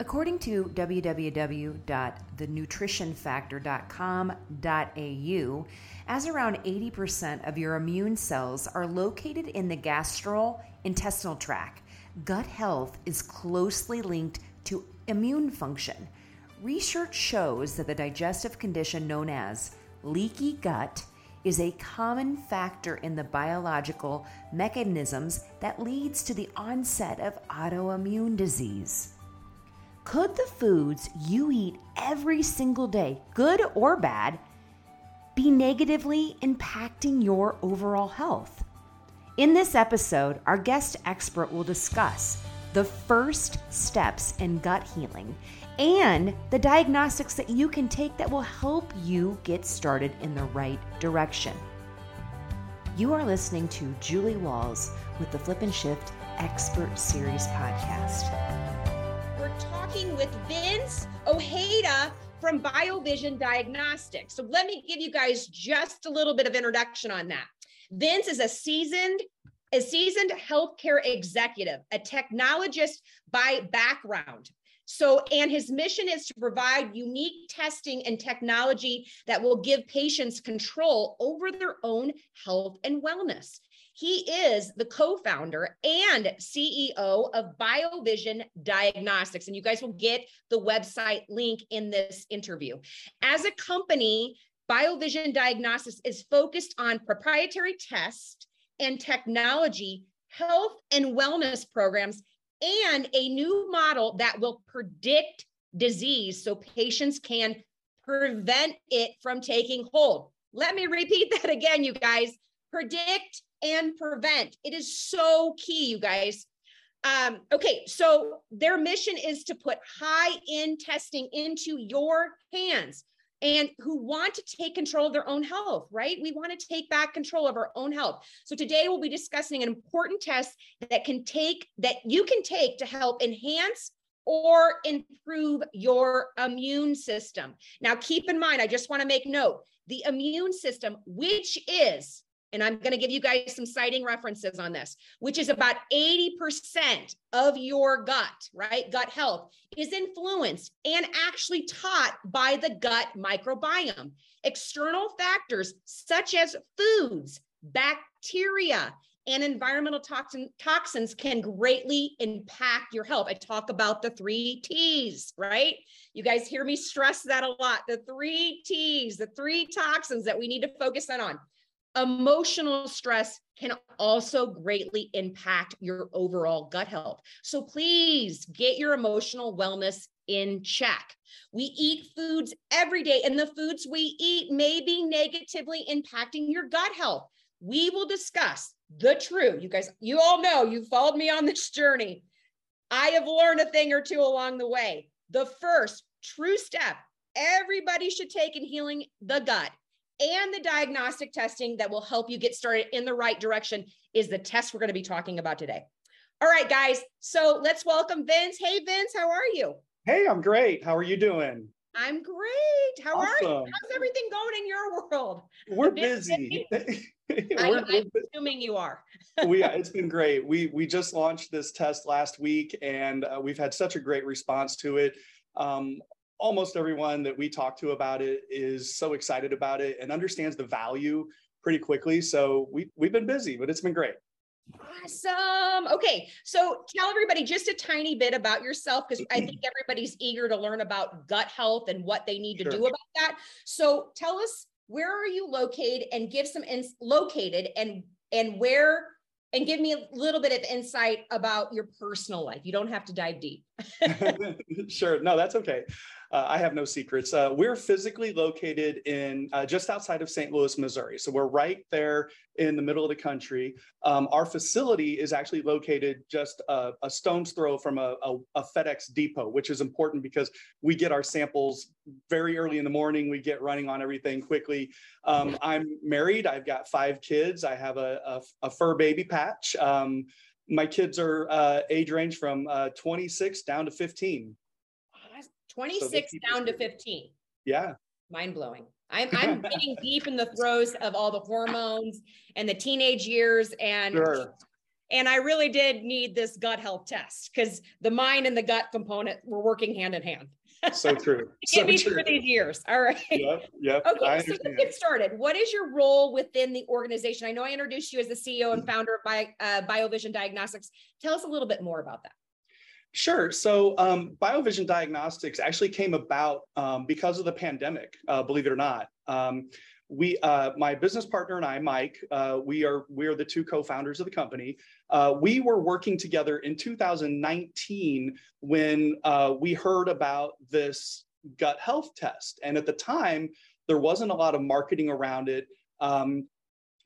According to www.thenutritionfactor.com.au, as around 80% of your immune cells are located in the gastrointestinal tract, gut health is closely linked to immune function. Research shows that the digestive condition known as leaky gut is a common factor in the biological mechanisms that leads to the onset of autoimmune disease. Could the foods you eat every single day, good or bad, be negatively impacting your overall health? In this episode, our guest expert will discuss the first steps in gut healing and the diagnostics that you can take that will help you get started in the right direction. You are listening to Julie Walls with the Flip and Shift Expert Series podcast. Talking with Vince Ojeda from BioVision Diagnostics. So let me give you guys just a little bit of introduction on that. Vince is a seasoned a seasoned healthcare executive, a technologist by background, so, and his mission is to provide unique testing and technology that will give patients control over their own health and wellness. He is the co founder and CEO of BioVision Diagnostics. And you guys will get the website link in this interview. As a company, BioVision Diagnostics is focused on proprietary tests and technology, health and wellness programs and a new model that will predict disease so patients can prevent it from taking hold. Let me repeat that again, you guys. Predict and prevent. It is so key, you guys. Um, okay, so their mission is to put high end testing into your hands and who want to take control of their own health, right? We want to take back control of our own health. So today we'll be discussing an important test that can take that you can take to help enhance or improve your immune system. Now keep in mind, I just want to make note, the immune system which is and I'm going to give you guys some citing references on this, which is about 80% of your gut, right? Gut health is influenced and actually taught by the gut microbiome. External factors such as foods, bacteria, and environmental toxin, toxins can greatly impact your health. I talk about the three T's, right? You guys hear me stress that a lot. The three T's, the three toxins that we need to focus on Emotional stress can also greatly impact your overall gut health. So please get your emotional wellness in check. We eat foods every day, and the foods we eat may be negatively impacting your gut health. We will discuss the true. You guys, you all know you followed me on this journey. I have learned a thing or two along the way. The first true step everybody should take in healing the gut and the diagnostic testing that will help you get started in the right direction is the test we're going to be talking about today. All right, guys. So let's welcome Vince. Hey, Vince, how are you? Hey, I'm great. How are you doing? I'm great. How awesome. are you? How's everything going in your world? We're busy. we're, I, am assuming you are. we, it's been great. We we just launched this test last week, and uh, we've had such a great response to it. Um, almost everyone that we talk to about it is so excited about it and understands the value pretty quickly. So we we've been busy, but it's been great. Awesome. Okay. So tell everybody just a tiny bit about yourself because I think everybody's eager to learn about gut health and what they need to do about that. So tell us where are you located and give some ins- located and and where and give me a little bit of insight about your personal life. You don't have to dive deep. sure. No, that's okay uh, I have no secrets. Uh, we're physically located in uh, just outside of St. Louis, Missouri. So we're right there in the middle of the country. Um, our facility is actually located just a, a stone's throw from a, a, a, FedEx depot, which is important because we get our samples very early in the morning. We get running on everything quickly. Um, I'm married. I've got five kids. I have a, a fur baby patch. Um, my kids are uh, age range from uh, 26 down to 15. 26 so down to 15. Yeah. Mind blowing. I'm, I'm getting deep in the throes of all the hormones and the teenage years. And sure. And I really did need this gut health test because the mind and the gut component were working hand in hand. So true. so me true. for these years. All right. Yep. Yep. Okay. So let's get started. What is your role within the organization? I know I introduced you as the CEO and founder of Bio, uh, BioVision Diagnostics. Tell us a little bit more about that. Sure. So um, BioVision Diagnostics actually came about um, because of the pandemic, uh, believe it or not. Um, we, uh, my business partner and I, Mike, uh, we are we are the two co-founders of the company. Uh, we were working together in 2019 when uh, we heard about this gut health test, and at the time there wasn't a lot of marketing around it. Um,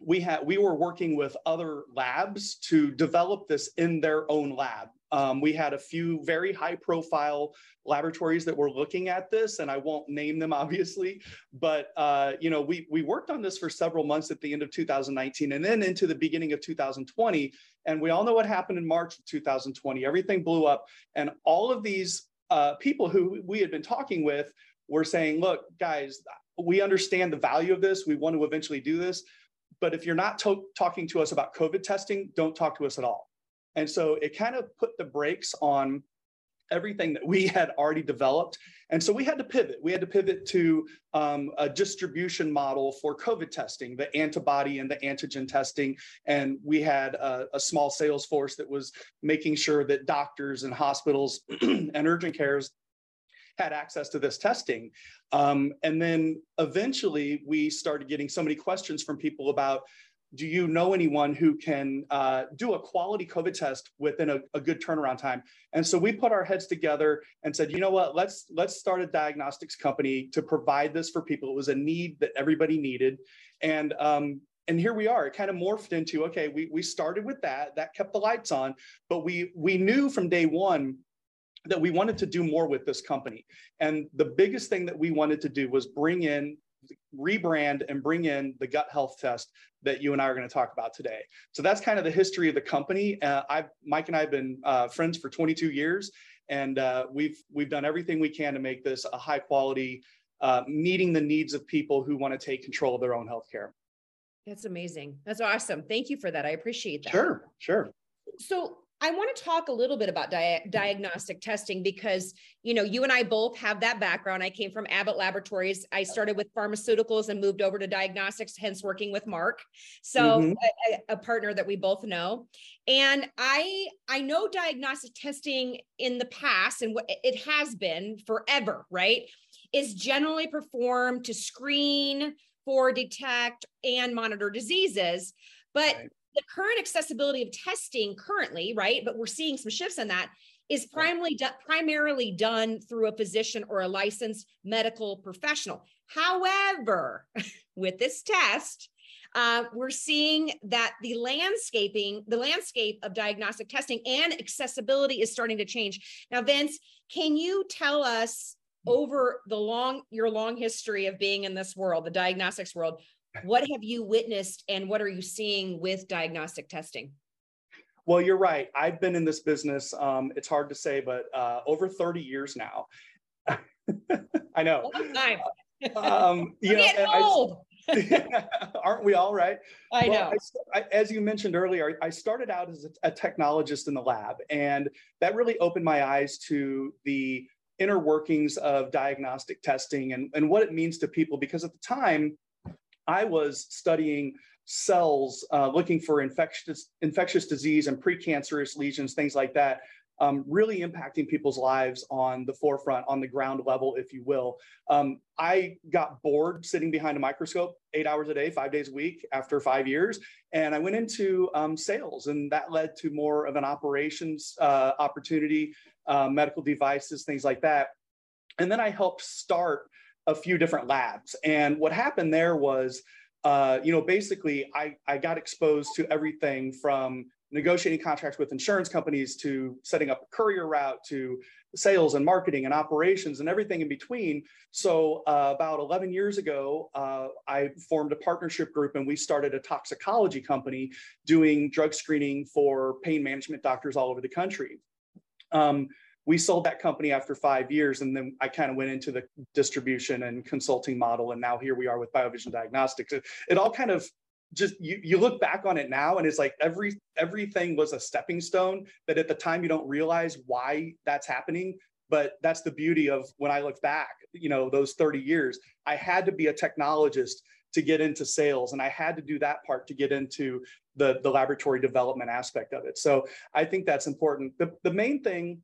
we had we were working with other labs to develop this in their own lab um, we had a few very high profile laboratories that were looking at this, and I won't name them obviously, but uh, you know, we, we worked on this for several months at the end of 2019 and then into the beginning of 2020. And we all know what happened in March of 2020. Everything blew up, and all of these uh, people who we had been talking with were saying, look, guys, we understand the value of this. We want to eventually do this. But if you're not to- talking to us about COVID testing, don't talk to us at all. And so it kind of put the brakes on everything that we had already developed. And so we had to pivot. We had to pivot to um, a distribution model for COVID testing, the antibody and the antigen testing. And we had a, a small sales force that was making sure that doctors and hospitals and urgent cares had access to this testing. Um, and then eventually we started getting so many questions from people about do you know anyone who can uh, do a quality COVID test within a, a, good turnaround time? And so we put our heads together and said, you know what, let's let's start a diagnostics company to provide this for people. It was a need that everybody needed, and um, and here we are. It kind of morphed into okay, we we started with that, that kept the lights on, but we we knew from day one that we wanted to do more with this company. And the biggest thing that we wanted to do was bring in rebrand and bring in the gut health test that you and I are going to talk about today. So that's kind of the history of the company. Uh, I, Mike and I have been uh, friends for 22 years, and uh, we've we've done everything we can to make this a high quality, uh, meeting the needs of people who want to take control of their own healthcare. That's amazing. That's awesome. Thank you for that. I appreciate that. Sure, sure. So I want to talk a little bit about di- diagnostic testing because you know you and I both have that background. I came from Abbott Laboratories. I started with pharmaceuticals and moved over to diagnostics, hence working with Mark, so mm-hmm. a, a, partner that we both know. And I I know diagnostic testing in the past, and what it has been forever, right? Is generally performed to screen for, detect, and monitor diseases, but right the current accessibility of testing currently, right? But we're seeing some shifts in that is primarily do, primarily done through a physician or a licensed medical professional. However, with this test, uh, we're seeing that the landscaping, the landscape of diagnostic testing and accessibility is starting to change. Now, Vince, can you tell us over the long your long history of being in this world, the diagnostics world, what have you witnessed and what are you seeing with diagnostic testing? Well, you're right. I've been in this business. Um, it's hard to say, but uh, over 30 years now. I know. time. um, you know, old. I, aren't we all right? I well, know. I, I, as you mentioned earlier, I started out as a, a technologist in the lab, and that really opened my eyes to the inner workings of diagnostic testing and, and what it means to people. Because at the time, I was studying cells, uh, looking for infectious infectious disease and precancerous lesions, things like that. Um, really impacting people's lives on the forefront, on the ground level, if you will. Um, I got bored sitting behind a microscope eight hours a day, five days a week after five years. And I went into um, sales, and that led to more of an operations uh, opportunity, uh, medical devices, things like that. And then I helped start a few different labs. And what happened there was, uh, you know, basically I, I got exposed to everything from negotiating contracts with insurance companies to setting up a courier route to sales and marketing and operations and everything in between. So uh, about 11 years ago, uh, I formed a partnership group and we started a toxicology company doing drug screening for pain management doctors all over the country. Um, we sold that company after five years and then i kind of went into the distribution and consulting model and now here we are with biovision diagnostics. It, all kind of just you, you look back on it now and it's like every everything was a stepping stone that at the time you don't realize why that's happening but that's the beauty of when i look back you know those 30 years i had to be a technologist to get into sales and i had to do that part to get into the the laboratory development aspect of it. So i think that's important. The, the main thing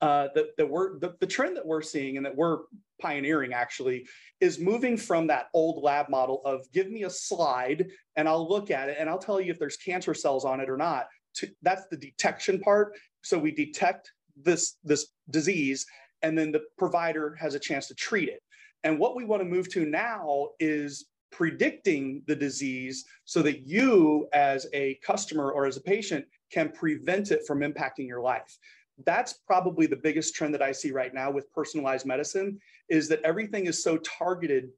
uh, that, that we're the, the trend that we're seeing and that we're pioneering actually is moving from that old lab model of give me a slide and I'll look at it and I'll tell you if there's cancer cells on it or not. To, that's the detection part. So we detect this this disease and then the provider has a chance to treat it. And what we want to move to now is predicting the disease so that you as a customer or as a patient can prevent it from impacting your life that's probably the biggest trend that I see right now with personalized medicine is that everything is so targeted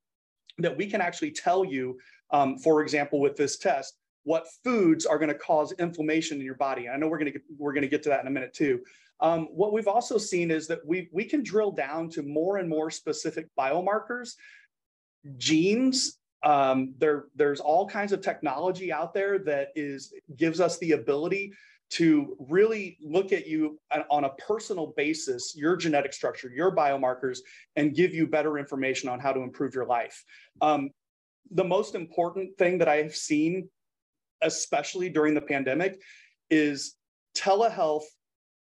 that we can actually tell you, um, for example, with this test, what foods are going to cause inflammation in your body. I know we're going to we're going to get to that in a minute too. Um, what we've also seen is that we we can drill down to more and more specific biomarkers, genes. Um, there there's all kinds of technology out there that is gives us the ability to really look at you on a personal basis, your genetic structure, your biomarkers, and give you better information on how to improve your life. Um, the most important thing that I have seen, especially during the pandemic, is telehealth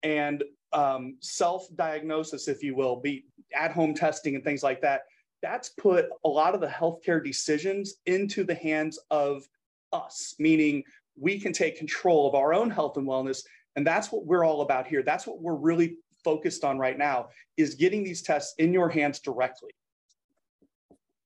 and um, self diagnosis, if you will, be at home testing and things like that. That's put a lot of the healthcare decisions into the hands of us, meaning we can take control of our own health and wellness. And that's what we're all about here. That's what we're really focused on right now is getting these tests in your hands directly.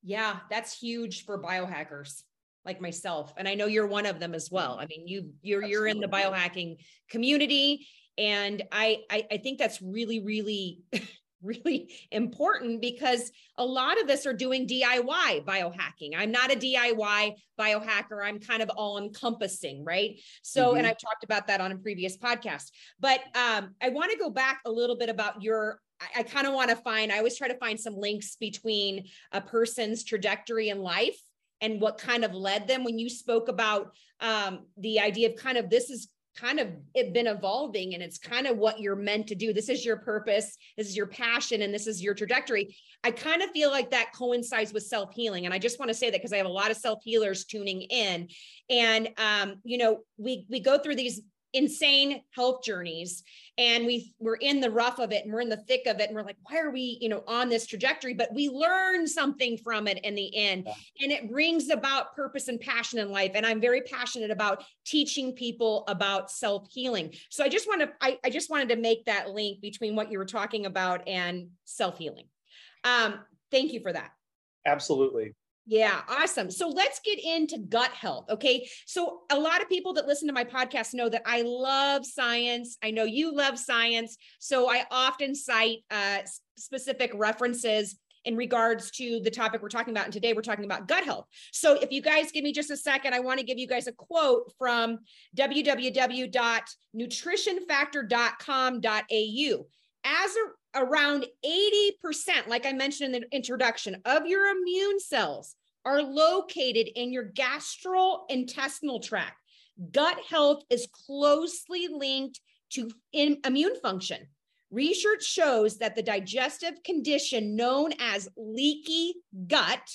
Yeah, that's huge for biohackers like myself. And I know you're one of them as well. I mean, you you're Absolutely. you're in the biohacking community. And I, I I think that's really, really really important because a lot of us are doing DIY biohacking. I'm not a DIY biohacker. I'm kind of all encompassing, right? So, mm-hmm. and I've talked about that on a previous podcast. But um, I want to go back a little bit about your. I, I kind of want to find. I always try to find some links between a person's trajectory in life and what kind of led them when you spoke about um, the idea of kind of this is kind of it been evolving and it's kind of what you're meant to do. This is your purpose. This is your passion and this is your trajectory. I kind of feel like that coincides with self-healing. And i just want to say that because i have a lot of self-healers tuning in. And um, you know we we go through these insane health journeys. And we we're in the rough of it and we're in the thick of it. And we're like why are we you know on this trajectory? But we learn something from it in the end. And it brings about purpose and passion in life. And i'm very passionate about teaching people about self-healing. So i just want to I, I just wanted to make that link between what you were talking about and self-healing. Um thank you for that. Absolutely yeah, awesome. So let's get into gut health. Okay. So, a lot of people that listen to my podcast know that I love science. I know you love science. So, I often cite uh, specific references in regards to the topic we're talking about. And today we're talking about gut health. So, if you guys give me just a second, I want to give you guys a quote from www.nutritionfactor.com.au. As a around 80%, like I mentioned in the introduction, of your immune cells are located in your gastrointestinal tract. Gut health is closely linked to immune function. Research shows that the digestive condition known as leaky gut,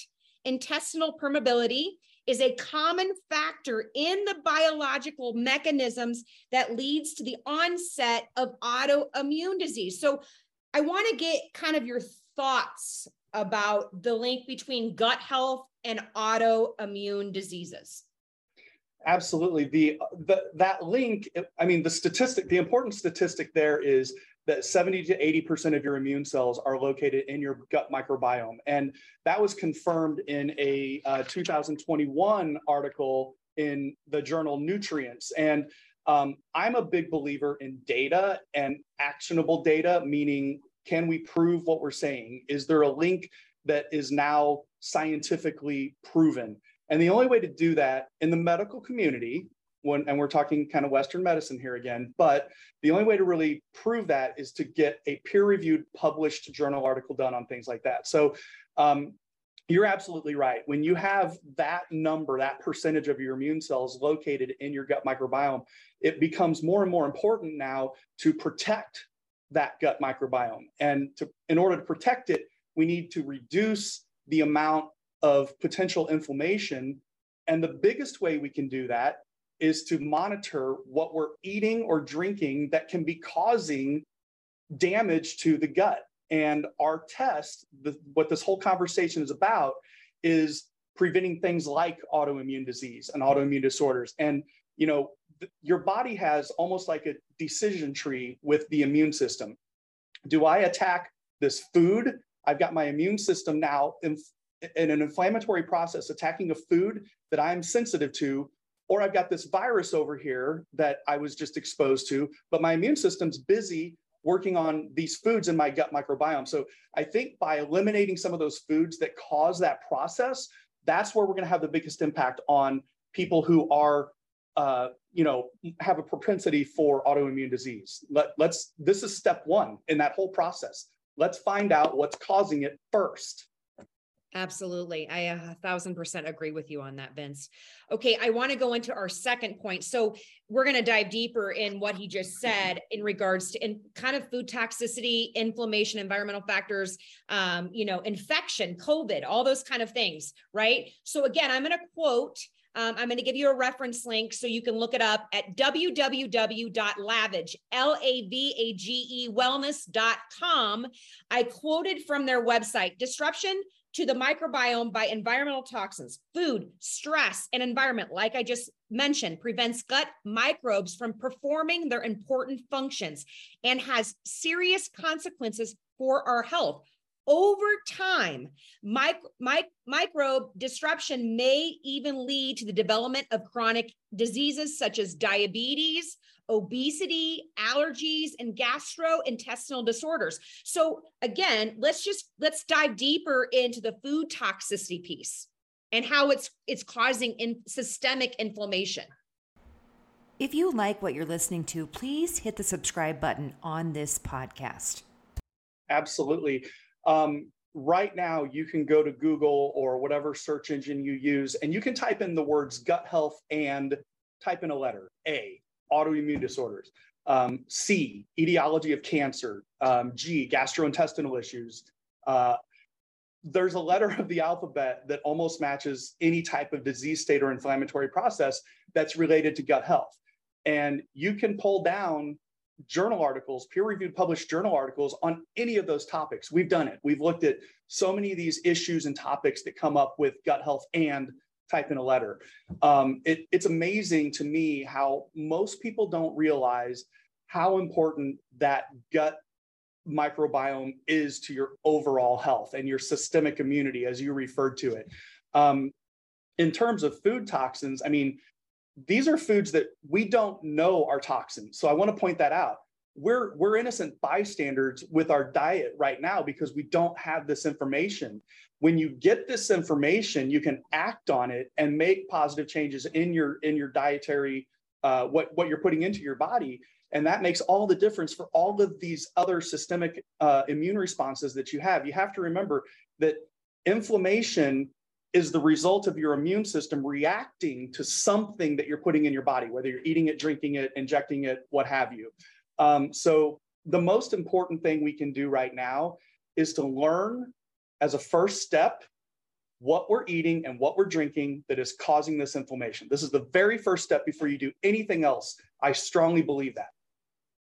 intestinal permeability, is a common factor in the biological mechanisms that leads to the onset of autoimmune disease. So I want to get kind of your thoughts about the link between gut health and autoimmune diseases. Absolutely. The, the that link, I mean, the statistic, the important statistic there is that 70 to 80% of your immune cells are located in your gut microbiome. And that was confirmed in a uh, 2021 article in the journal Nutrients. And um, I'm a big believer in data and actionable data, meaning can we prove what we're saying? Is there a link that is now scientifically proven? And the only way to do that in the medical community, when, and we're talking kind of Western medicine here again, but the only way to really prove that is to get a peer reviewed published journal article done on things like that. So um, You're absolutely right. When you have that number, that percentage of your immune cells located in your gut microbiome, it becomes more and more important now to protect that gut microbiome. And to, in order to protect it, we need to reduce the amount of potential inflammation. And the biggest way we can do that is to monitor what we're eating or drinking that can be causing damage to the gut. And our test, the, what this whole conversation is about, is preventing things like autoimmune disease and autoimmune disorders. And you know, th- your body has almost like a decision tree with the immune system. Do I attack this food? I've got my immune system now in, in an inflammatory process attacking a food that I'm sensitive to, or I've got this virus over here that I was just exposed to, but my immune system's busy working on these foods in my gut microbiome. So I think by eliminating some of those foods that cause that process, that's where we're going to have the biggest impact on people who are, uh, you know, have a propensity for autoimmune disease. Let, let's. This is step one in that whole process. Let's find out what's causing it first. Absolutely. I a thousand percent agree with you on that, Vince. Okay, I want to go into our second point. So we're going to dive deeper in what he just said in regards to in kind of food toxicity, inflammation, environmental factors, um, you know, infection, COVID, all those kind of things, right? So again, I'm going to quote um, I'm going to give you a reference link so you can look it up at www.lavage, L-A-V-A-G-E wellness.com. I quoted from their website, disruption to the microbiome by environmental toxins, food, stress, and environment, like I just mentioned, prevents gut microbes from performing their important functions and has serious consequences for our health. Over time, mic- mic- microbe disruption may even lead to the development of chronic diseases such as diabetes, obesity, allergies, and gastrointestinal disorders. So again, let's just let's dive deeper into the food toxicity piece and how it's it's causing in systemic inflammation. If you like what you're listening to, please hit the subscribe button on this podcast. Absolutely. Um, right now, you can go to Google or whatever search engine you use, and you can type in the words gut health and type in a letter A autoimmune disorders. Um, C, etiology of cancer. Um, G, gastrointestinal issues. Uh, there's a letter of the alphabet that almost matches any type of disease state or inflammatory process that's related to gut health. And you can pull down journal articles, peer reviewed published journal articles on any of those topics. We've done it. We've looked at so many of these issues and topics that come up with gut health and type in a letter. Um, it, it's amazing to me how most people don't realize how important that gut microbiome is to your overall health and your systemic immunity, as you referred to it. Um, in terms of food toxins, I mean, these are foods that we don't know are toxins. So I want to point that out. We're, we're innocent bystanders with our diet right now because we don't have this information when you get this information you can act on it and make positive changes in your in your dietary uh, what what you're putting into your body and that makes all the difference for all of these other systemic uh, immune responses that you have you have to remember that inflammation is the result of your immune system reacting to something that you're putting in your body whether you're eating it drinking it injecting it what have you um, so the most important thing we can do right now is to learn as a first step what we're eating and what we're drinking that is causing this inflammation. This is the very first step before you do anything else. I strongly believe that.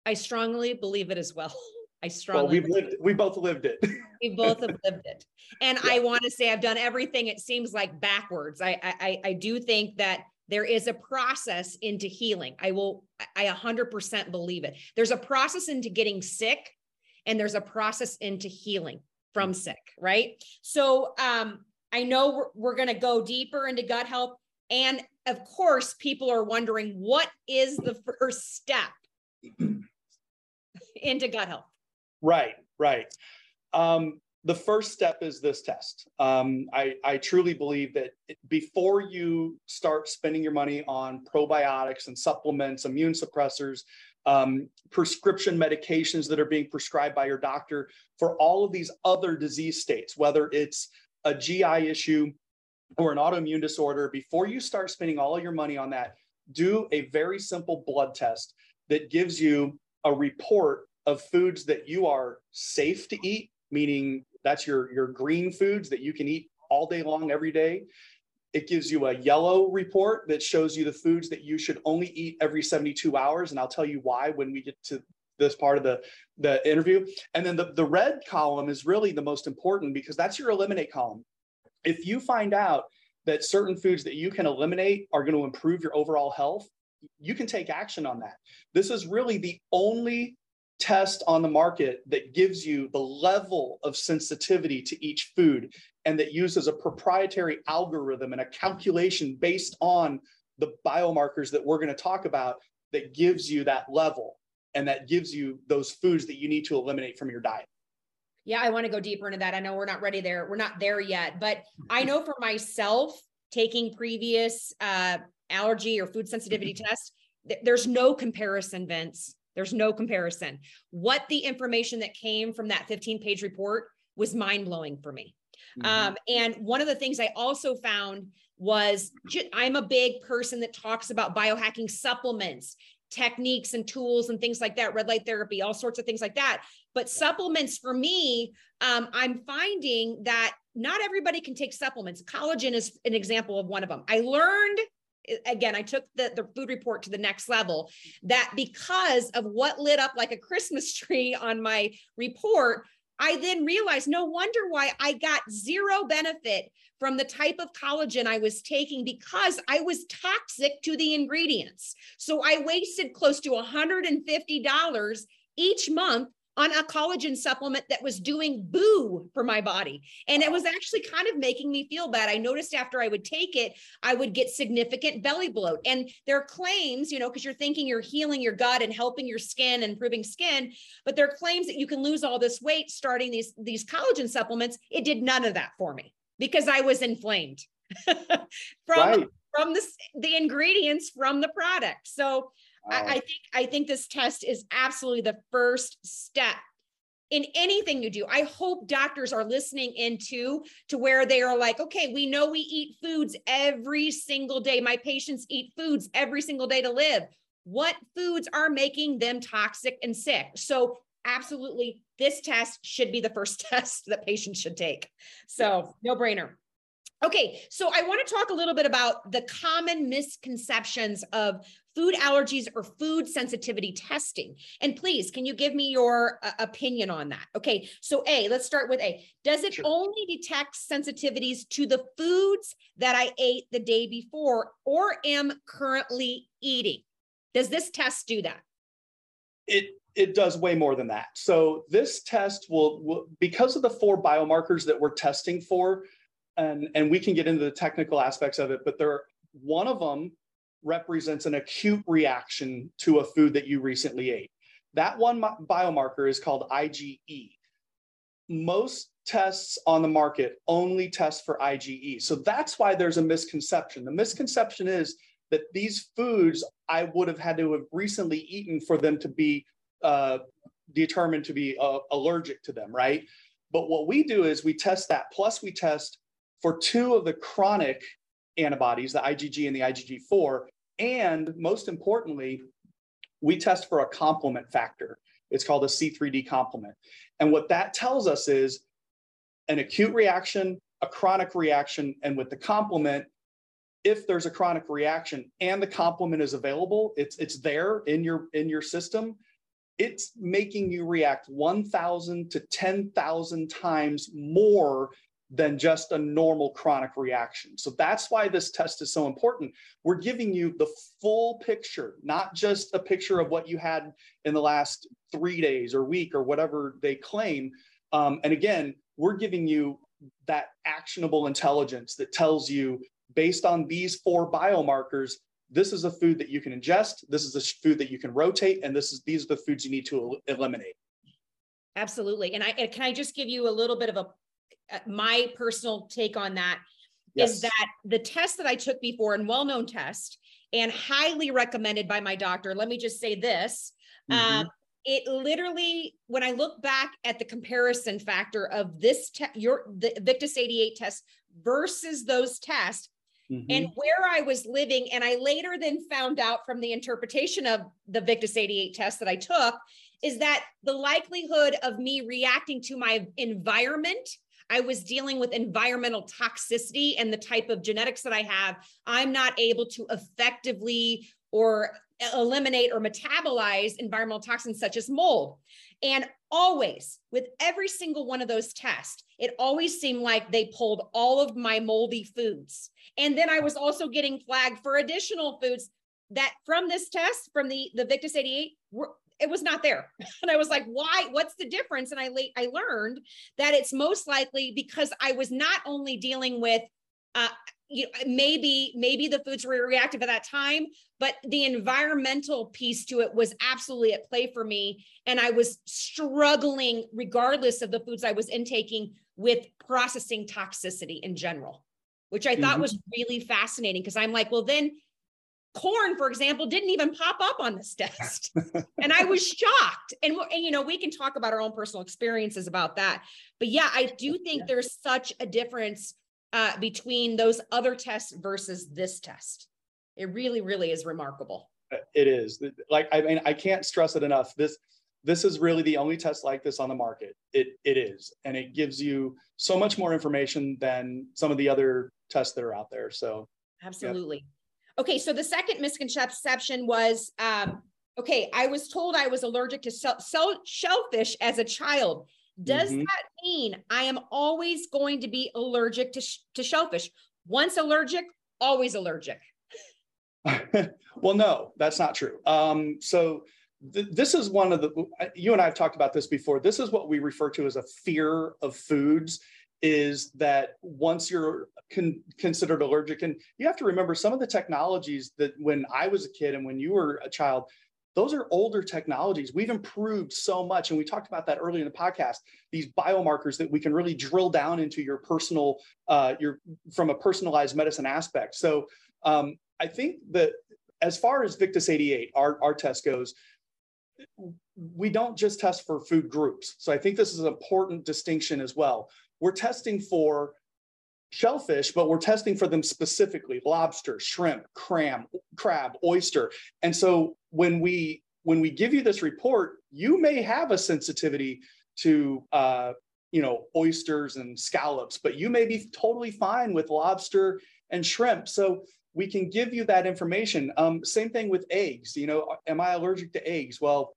I strongly believe it as well. I strongly. Well, we've lived. We both lived it. we both have lived it, and yeah. I want to say I've done everything. It seems like backwards. I, I I do think that there is a process into healing. I will. I 100% believe it. There's a process into getting sick, and there's a process into healing from sick, right? So um, I know we're, we're going to go deeper into gut health. And of course, people are wondering what is the first step into gut health? Right, right. Um, the first step is this test. Um, I, I truly believe that before you start spending your money on probiotics and supplements, immune suppressors, um, prescription medications that are being prescribed by your doctor for all of these other disease states, whether it's a GI issue or an autoimmune disorder, before you start spending all of your money on that, do a very simple blood test that gives you a report of foods that you are safe to eat, meaning that's your, your green foods that you can eat all day long, every day. It gives you a yellow report that shows you the foods that you should only eat every 72 hours. And I'll tell you why when we get to this part of the, the interview. And then the, the red column is really the most important because that's your eliminate column. If you find out that certain foods that you can eliminate are going to improve your overall health, you can take action on that. This is really the only test on the market that gives you the level of sensitivity to each food and that uses a proprietary algorithm and a calculation based on the biomarkers that we're going to talk about that gives you that level and that gives you those foods that you need to eliminate from your diet. Yeah, I want to go deeper into that. I know we're not ready there. We're not there yet, but I know for myself, taking previous uh, allergy or food sensitivity tests, th- there's no comparison, Vince. There's no comparison. What the information that came from that 15 page report was mind blowing for me. Mm-hmm. Um, and one of the things I also found was I'm a big person that talks about biohacking supplements techniques and tools and things like that, red light therapy, all sorts of things like that. But supplements for me, um, I'm finding that not everybody can take supplements. Collagen is an example of one of them. I learned again, I took the, the food report to the next level that because of what lit up like a Christmas tree on my report, I then realized no wonder why I got zero benefit from the type of collagen I was taking because I was toxic to the ingredients. So I wasted close to $150 each month on a collagen supplement that was doing boo for my body. And it was actually kind of making me feel bad. I noticed after I would take it, I would get significant belly bloat. And their claims, you know, because you're thinking you're healing your gut and helping your skin and improving skin, but their claims that you can lose all this weight starting these these collagen supplements, it did none of that for me because I was inflamed from right. from the the ingredients from the product. So I, oh. I think I think this test is absolutely the first step in anything you do. I hope doctors are listening into to where they are like, okay, we know we eat foods every single day. My patients eat foods every single day to live. What foods are making them toxic and sick? So absolutely this test should be the first test that patients should take. So no brainer. Okay, so I want to talk a little bit about the common misconceptions of food allergies or food sensitivity testing. And please, can you give me your uh, opinion on that? Okay, so A, let's start with A. Does it sure. only detect sensitivities to the foods that I ate the day before or am currently eating? Does this test do that? It it does way more than that. So this test will, will because of the four biomarkers that we're testing for, and and we can get into the technical aspects of it but there are one of them represents an acute reaction to a food that you recently ate that one biomarker is called IgE most tests on the market only test for IgE so that's why there's a misconception the misconception is that these foods I would have had to have recently eaten for them to be uh, determined to be uh, allergic to them, right? But what we do is we test that. Plus, we test for two of the chronic antibodies, the IgG and the IgG4. And most importantly, we test for a complement factor. It's called a C3D complement. And what that tells us is an acute reaction, a chronic reaction, and with the complement, if there's a chronic reaction and the complement is available, it's it's there in your in your system, it's making you react 1,000 to 10,000 times more than just a normal chronic reaction. So that's why this test is so important. We're giving you the full picture, not just a picture of what you had in the last three days or week or whatever they claim. Um, and again, we're giving you that actionable intelligence that tells you based on these four biomarkers this is a food that you can ingest this is a food that you can rotate and this is these are the foods you need to eliminate absolutely and i can i just give you a little bit of a my personal take on that yes. is that the test that I took before and well-known test and highly recommended by my doctor. Let me just say this. Mm-hmm. Um, it literally, when I look back at the comparison factor of this, te- your the Victus 88 test versus those tests, mm-hmm. and where I was living, and I later then found out from the interpretation of the Victus 88 test that I took, is that the likelihood of me reacting to my environment I was dealing with environmental toxicity and the type of genetics that I have. I'm not able to effectively or eliminate or metabolize environmental toxins such as mold. And always, with every single one of those tests, it always seemed like they pulled all of my moldy foods. And then I was also getting flagged for additional foods that from this test, from the, the Victus 88, were, it was not there. And I was like, why? What's the difference? And I late I learned that it's most likely because I was not only dealing with uh, you know, maybe maybe the foods were reactive at that time but the environmental piece to it was absolutely at play for me and i was struggling regardless of the foods i was intaking with processing toxicity in general which i mm-hmm. thought was really fascinating because i'm like well then corn for example didn't even pop up on this test and i was shocked and, and, you know we can talk about our own personal experiences about that but yeah i do think there's such a difference uh, between those other tests versus this test. It really, really is remarkable. It is. Like I mean, I can't stress it enough. This this is really the only test like this on the market. It it is, and it gives you so much more information than some of the other tests that are out there. So absolutely. Yeah. Okay, so the second misconception was um, okay. I was told I was allergic to shellfish as a child. Does mm-hmm. that mean I am always going to be allergic to, sh- to shellfish? Once allergic, always allergic. well, no, that's not true. Um, so th- this is one of the, you and I have talked about this before. This is what we refer to as a fear of foods is that once you're con- considered allergic, and you have to remember some of the technologies that when I was a kid and when you were a child, those are older technologies. We've improved so much. And we talked about that earlier in the podcast, these biomarkers that we can really drill down into your personal, uh, your from a personalized medicine aspect. So um, I think that as far as Victus 88, our, our test goes, we don't just test for food groups. So I think this is an important distinction as well. We're testing for shellfish, but we're testing for them specifically lobster, shrimp, cram, crab, oyster. And so when we when we give you this report, you may have a sensitivity to uh, you know oysters and scallops, but you may be totally fine with lobster and shrimp. So we can give you that information. Um, same thing with eggs. You know, am I allergic to eggs? Well,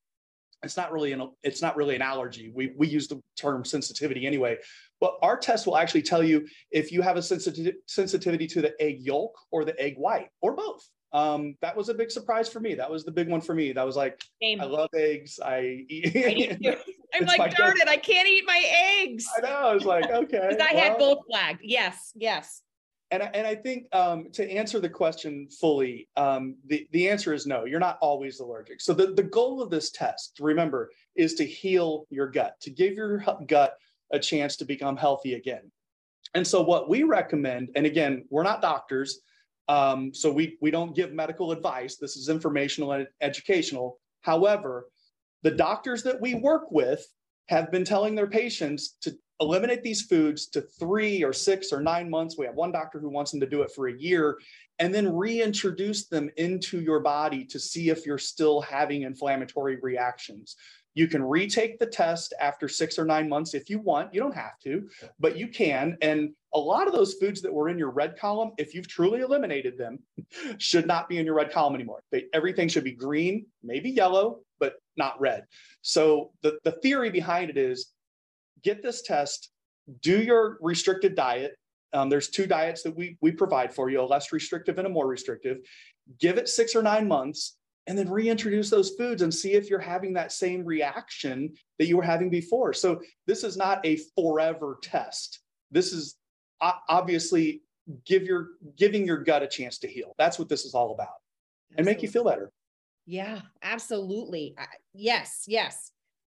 it's not really an it's not really an allergy. We we use the term sensitivity anyway. But our test will actually tell you if you have a sensitivity sensitivity to the egg yolk or the egg white or both. Um, that was a big surprise for me. That was the big one for me. That was like, Same. I love eggs. I eat. I I'm like, darn it, I can't eat my eggs. I know. I was like, okay. I well. had both flagged. Yes, yes. And I, and I think um, to answer the question fully, um, the, the answer is no, you're not always allergic. So the, the goal of this test, remember, is to heal your gut, to give your gut a chance to become healthy again. And so what we recommend, and again, we're not doctors, um, so we, we don't give medical advice. This is informational and educational. However, the doctors that we work with have been telling their patients to eliminate these foods to three or six or nine months. We have one doctor who wants them to do it for a year and then reintroduce them into your body to see if you're still having inflammatory reactions. You can retake the test after six or nine months if you want. You don't have to, but you can. And a lot of those foods that were in your red column, if you've truly eliminated them, should not be in your red column anymore. They, everything should be green, maybe yellow, but not red. So the, the theory behind it is get this test, do your restricted diet. Um, there's two diets that we, we provide for you, a less restrictive and a more restrictive. Give it six or nine months and then reintroduce those foods and see if you're having that same reaction that you were having before. So this is not a forever test. This is obviously give your giving your gut a chance to heal. That's what this is all about. Absolutely. And make you feel better. Yeah, absolutely. Yes, yes.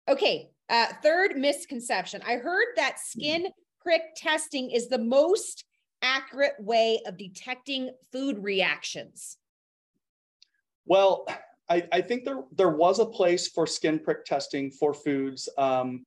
Okay, uh, third misconception. I heard that skin prick testing is the most accurate way of detecting food reactions. Well, I, I think there there was a place for skin prick testing for foods. Um,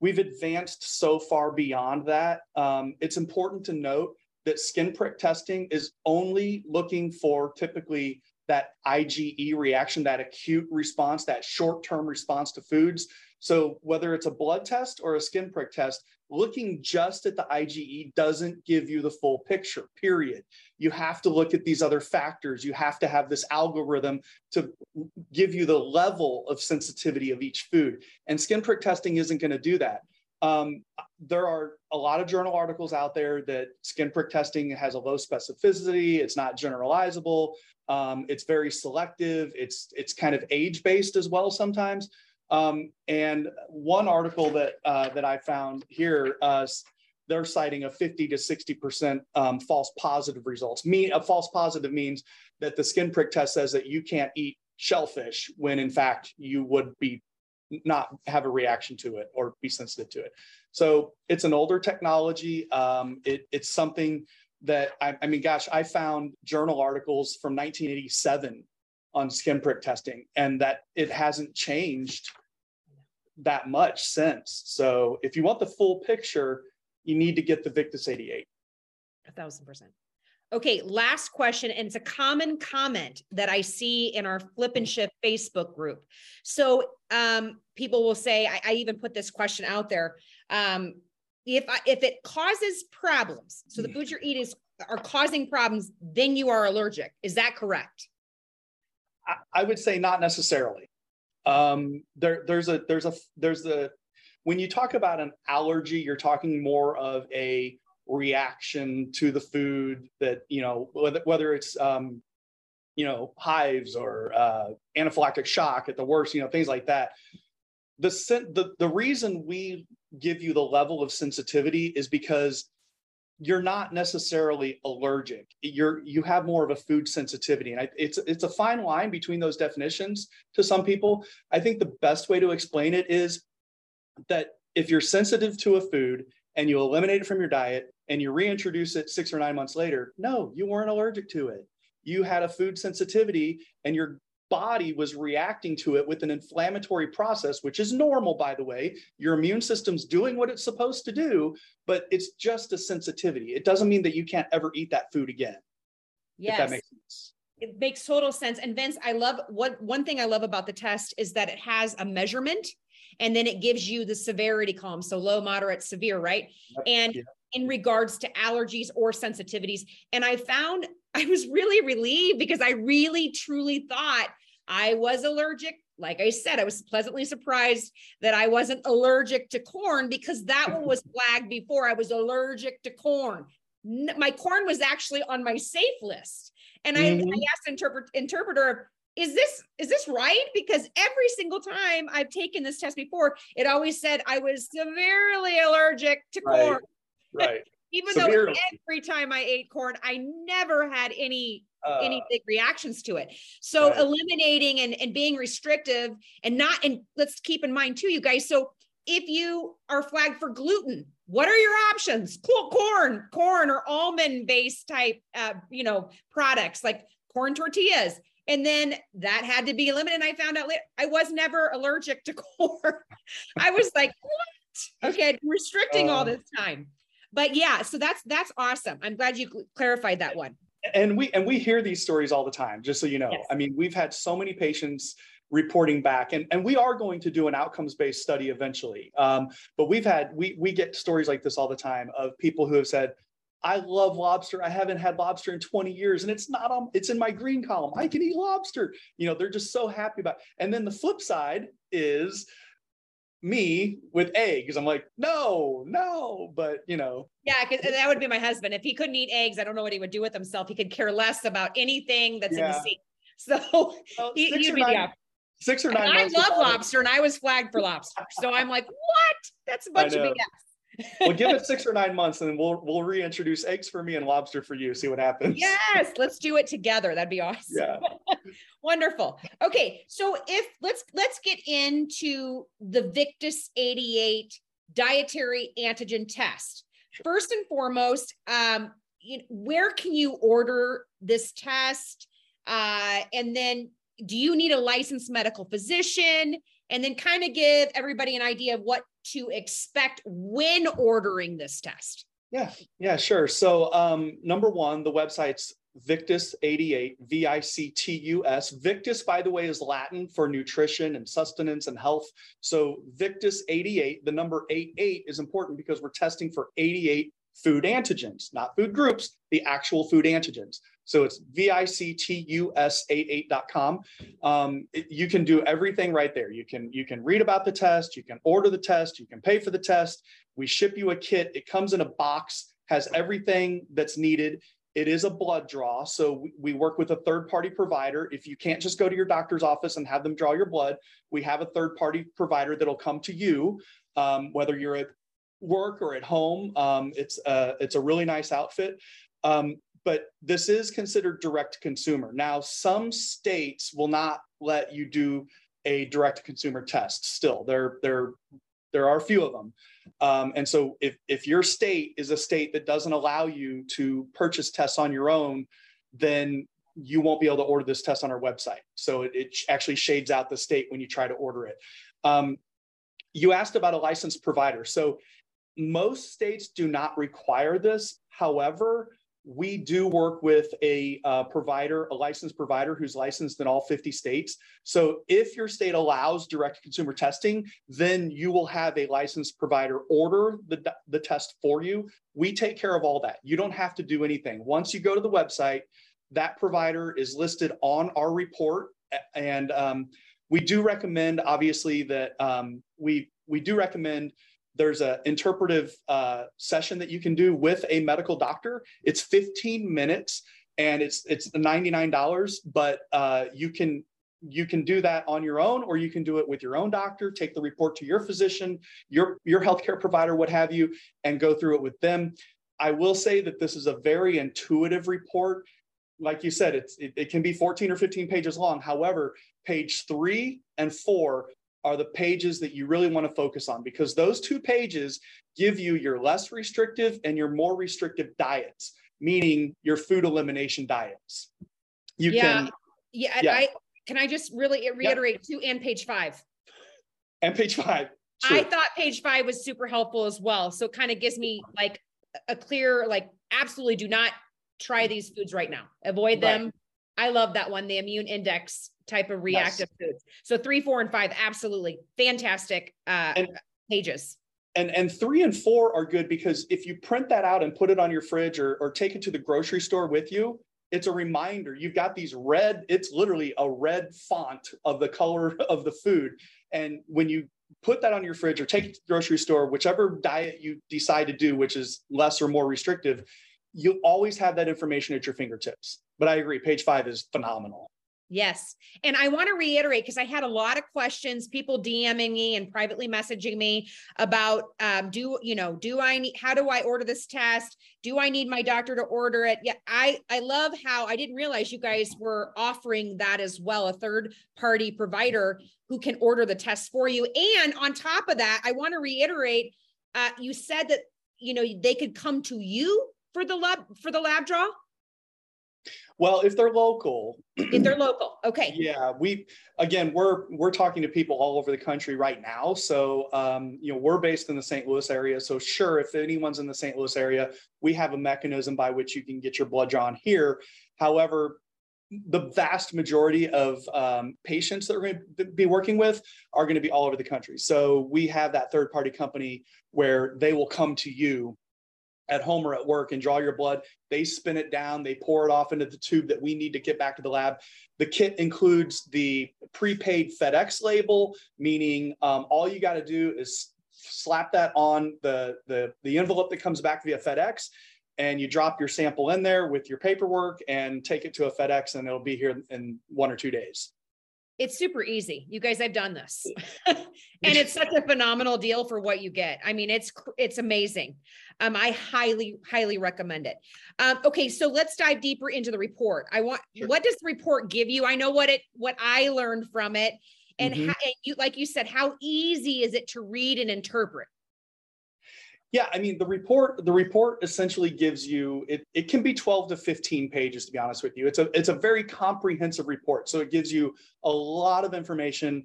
we've advanced so far beyond that. Um, it's important to note that skin prick testing is only looking for typically that IgE reaction, that acute response, that short term response to foods. So, whether it's a blood test or a skin prick test, looking just at the IgE doesn't give you the full picture, period. You have to look at these other factors. You have to have this algorithm to give you the level of sensitivity of each food. And skin prick testing isn't going to do that. Um, there are a lot of journal articles out there that skin prick testing has a low specificity. It's not generalizable. Um, it's very selective. It's it's kind of age based as well sometimes. Um, and one article that uh, that I found here, uh, they're citing a 50 to 60 percent um, false positive results. Me, a false positive means that the skin prick test says that you can't eat shellfish when in fact you would be not have a reaction to it or be sensitive to it. So it's an older technology. Um, it, it's something that I, I mean, gosh, I found journal articles from 1987 on skin prick testing and that it hasn't changed that much since. So if you want the full picture, you need to get the Victus 88. A thousand percent. Okay, last question, and it's a common comment that I see in our Flip and Shift Facebook group. So um, people will say, I, I, even put this question out there. Um, if I, if it causes problems, so the foods you're eating are causing problems, then you are allergic. Is that correct? I, would say not necessarily. Um, there, there's a there's a there's a when you talk about an allergy, you're talking more of a reaction to the food that you know whether, whether it's um, you know hives or uh, anaphylactic shock at the worst you know things like that the, the the reason we give you the level of sensitivity is because you're not necessarily allergic. You're you have more of a food sensitivity. And I, it's it's a fine line between those definitions to some people. I think the best way to explain it is that if you're sensitive to a food and you eliminate it from your diet and you reintroduce it six or nine months later, no, you weren't allergic to it. You had a food sensitivity and your body was reacting to it with an inflammatory process, which is normal, by the way. Your immune system's doing what it's supposed to do, but it's just a sensitivity. It doesn't mean that you can't ever eat that food again. Yes. that makes sense. It makes total sense. And Vince, I love what one thing I love about the test is that it has a measurement and then it gives you the severity column. So low, moderate, severe, right? And yeah. in regards to allergies or sensitivities. And I found I was really relieved because I really truly thought I was allergic. Like I said, I was pleasantly surprised that I wasn't allergic to corn because that one was flagged before. I was allergic to corn. My corn was actually on my safe list. And I, mm-hmm. I asked interpret, interpreter, is this is this right because every single time i've taken this test before it always said i was severely allergic to right. corn right even Severely. though every time i ate corn i never had any uh, any big reactions to it so right. eliminating and, and being restrictive and not and let's keep in mind too you guys so if you are flagged for gluten what are your options corn corn or almond based type uh, you know products like corn tortillas and then that had to be eliminated. I found out later, I was never allergic to corn. I was like, what? Okay, restricting all um, this time. But yeah, so that's that's awesome. I'm glad you clarified that one. And we and we hear these stories all the time, just so you know. Yes. I mean, we've had so many patients reporting back and, and we are going to do an outcomes based study eventually um, but we've had we we get stories like this all the time of people who have said I love lobster. I haven't had lobster in 20 years and it's not on, it's in my green column. I can eat lobster. You know, they're just so happy about it. And then the flip side is me with eggs. I'm like, no, no, but you know. Yeah, because that would be my husband. If he couldn't eat eggs, I don't know what he would do with himself. He could care less about anything that's yeah. in the sea. So well, he, would be nine, the Six or nine. I love lobster, and I was flagged for lobster. So I'm like, what? That's a bunch of BS well, give it six or nine months, and we'll we'll reintroduce eggs for me and lobster for you. See what happens. Yes, let's do it together. That'd be awesome. Yeah. Wonderful. Okay, so if let's let's get into the Victus 88 dietary antigen test. First and foremost, um, you know, where can you order this test? Uh, and then do you need a licensed medical physician? And then kind of give everybody an idea of what to expect when ordering this test. Yeah, yeah, sure. So, um, number one, the website's Victus 88, V I C T U S. Victus, by the way, is Latin for nutrition and sustenance and health. So, Victus 88, the number 88 is important because we're testing for 88 food antigens, not food groups, the actual food antigens. So it's victus88.com. Um, you can do everything right there. You can you can read about the test, you can order the test, you can pay for the test. We ship you a kit. It comes in a box, has everything that's needed. It is a blood draw. So we, work with a third party provider. If you can't just go to your doctor's office and have them draw your blood, we have a third party provider that'll come to you, um, whether you're at work or at home. Um, it's, a, it's a really nice outfit. Um, but this is considered direct to consumer. Now, some states will not let you do a direct to consumer test still. There, there, there are a few of them. Um, and so if, if your state is a state that doesn't allow you to purchase tests on your own, then you won't be able to order this test on our website. So it, it actually shades out the state when you try to order it. Um, you asked about a licensed provider. So most states do not require this. However, we do work with a uh, provider, a licensed provider who's licensed in all 50 states. So if your state allows direct consumer testing, then you will have a licensed provider order the, the test for you. We take care of all that. You don't have to do anything. Once you go to the website, that provider is listed on our report. And um, we do recommend, obviously, that um, we, we do recommend there's an interpretive uh, session that you can do with a medical doctor. It's 15 minutes and it's it's $99, but uh, you can you can do that on your own or you can do it with your own doctor take the report to your physician your your healthcare provider what have you and go through it with them. I will say that this is a very intuitive report. Like you said it's it, it can be 14 or 15 pages long. However page three and four are the pages that you really want to focus on because those two pages give you your less restrictive and your more restrictive diets, meaning your food elimination diets. You yeah. can yeah, yeah. I can I just really reiterate two and page five. And page five. True. I thought page five was super helpful as well. So it kind of gives me like a clear, like, absolutely do not try these foods right now. Avoid them. Right. I love that one, the immune index type of reactive yes. foods. So three, four, and five, absolutely fantastic uh, and, pages. And and three and four are good because if you print that out and put it on your fridge or, or take it to the grocery store with you, it's a reminder. You've got these red, it's literally a red font of the color of the food. And when you put that on your fridge or take it to the grocery store, whichever diet you decide to do, which is less or more restrictive, you always have that information at your fingertips. But I agree, page five is phenomenal. Yes. And I want to reiterate because I had a lot of questions, people DMing me and privately messaging me about um, do, you know, do I need, how do I order this test? Do I need my doctor to order it? Yeah. I, I love how I didn't realize you guys were offering that as well, a third party provider who can order the test for you. And on top of that, I want to reiterate, uh, you said that, you know, they could come to you for the lab, for the lab draw. Well, if they're local. if they're local, okay. Yeah, we again we're we're talking to people all over the country right now. So um, you know we're based in the St. Louis area. So sure, if anyone's in the St. Louis area, we have a mechanism by which you can get your blood drawn here. However, the vast majority of um, patients that we're going to be working with are going to be all over the country. So we have that third party company where they will come to you at home or at work and draw your blood. They spin it down, they pour it off into the tube that we need to get back to the lab. The kit includes the prepaid FedEx label, meaning um, all you got to do is slap that on the, the, the envelope that comes back via FedEx. And you drop your sample in there with your paperwork and take it to a FedEx, and it'll be here in one or two days it's super easy. You guys, I've done this. and it's such a phenomenal deal for what you get. I mean, it's it's amazing. Um, I highly, highly recommend it. Um, okay, so let's dive deeper into the report. I want sure. what does the report give you? I know what it what I learned from it. And, mm-hmm. how, and you like you said, how easy is it to read and interpret? Yeah, I mean the report the report essentially gives you it it can be 12 to 15 pages to be honest with you. It's a it's a very comprehensive report. So it gives you a lot of information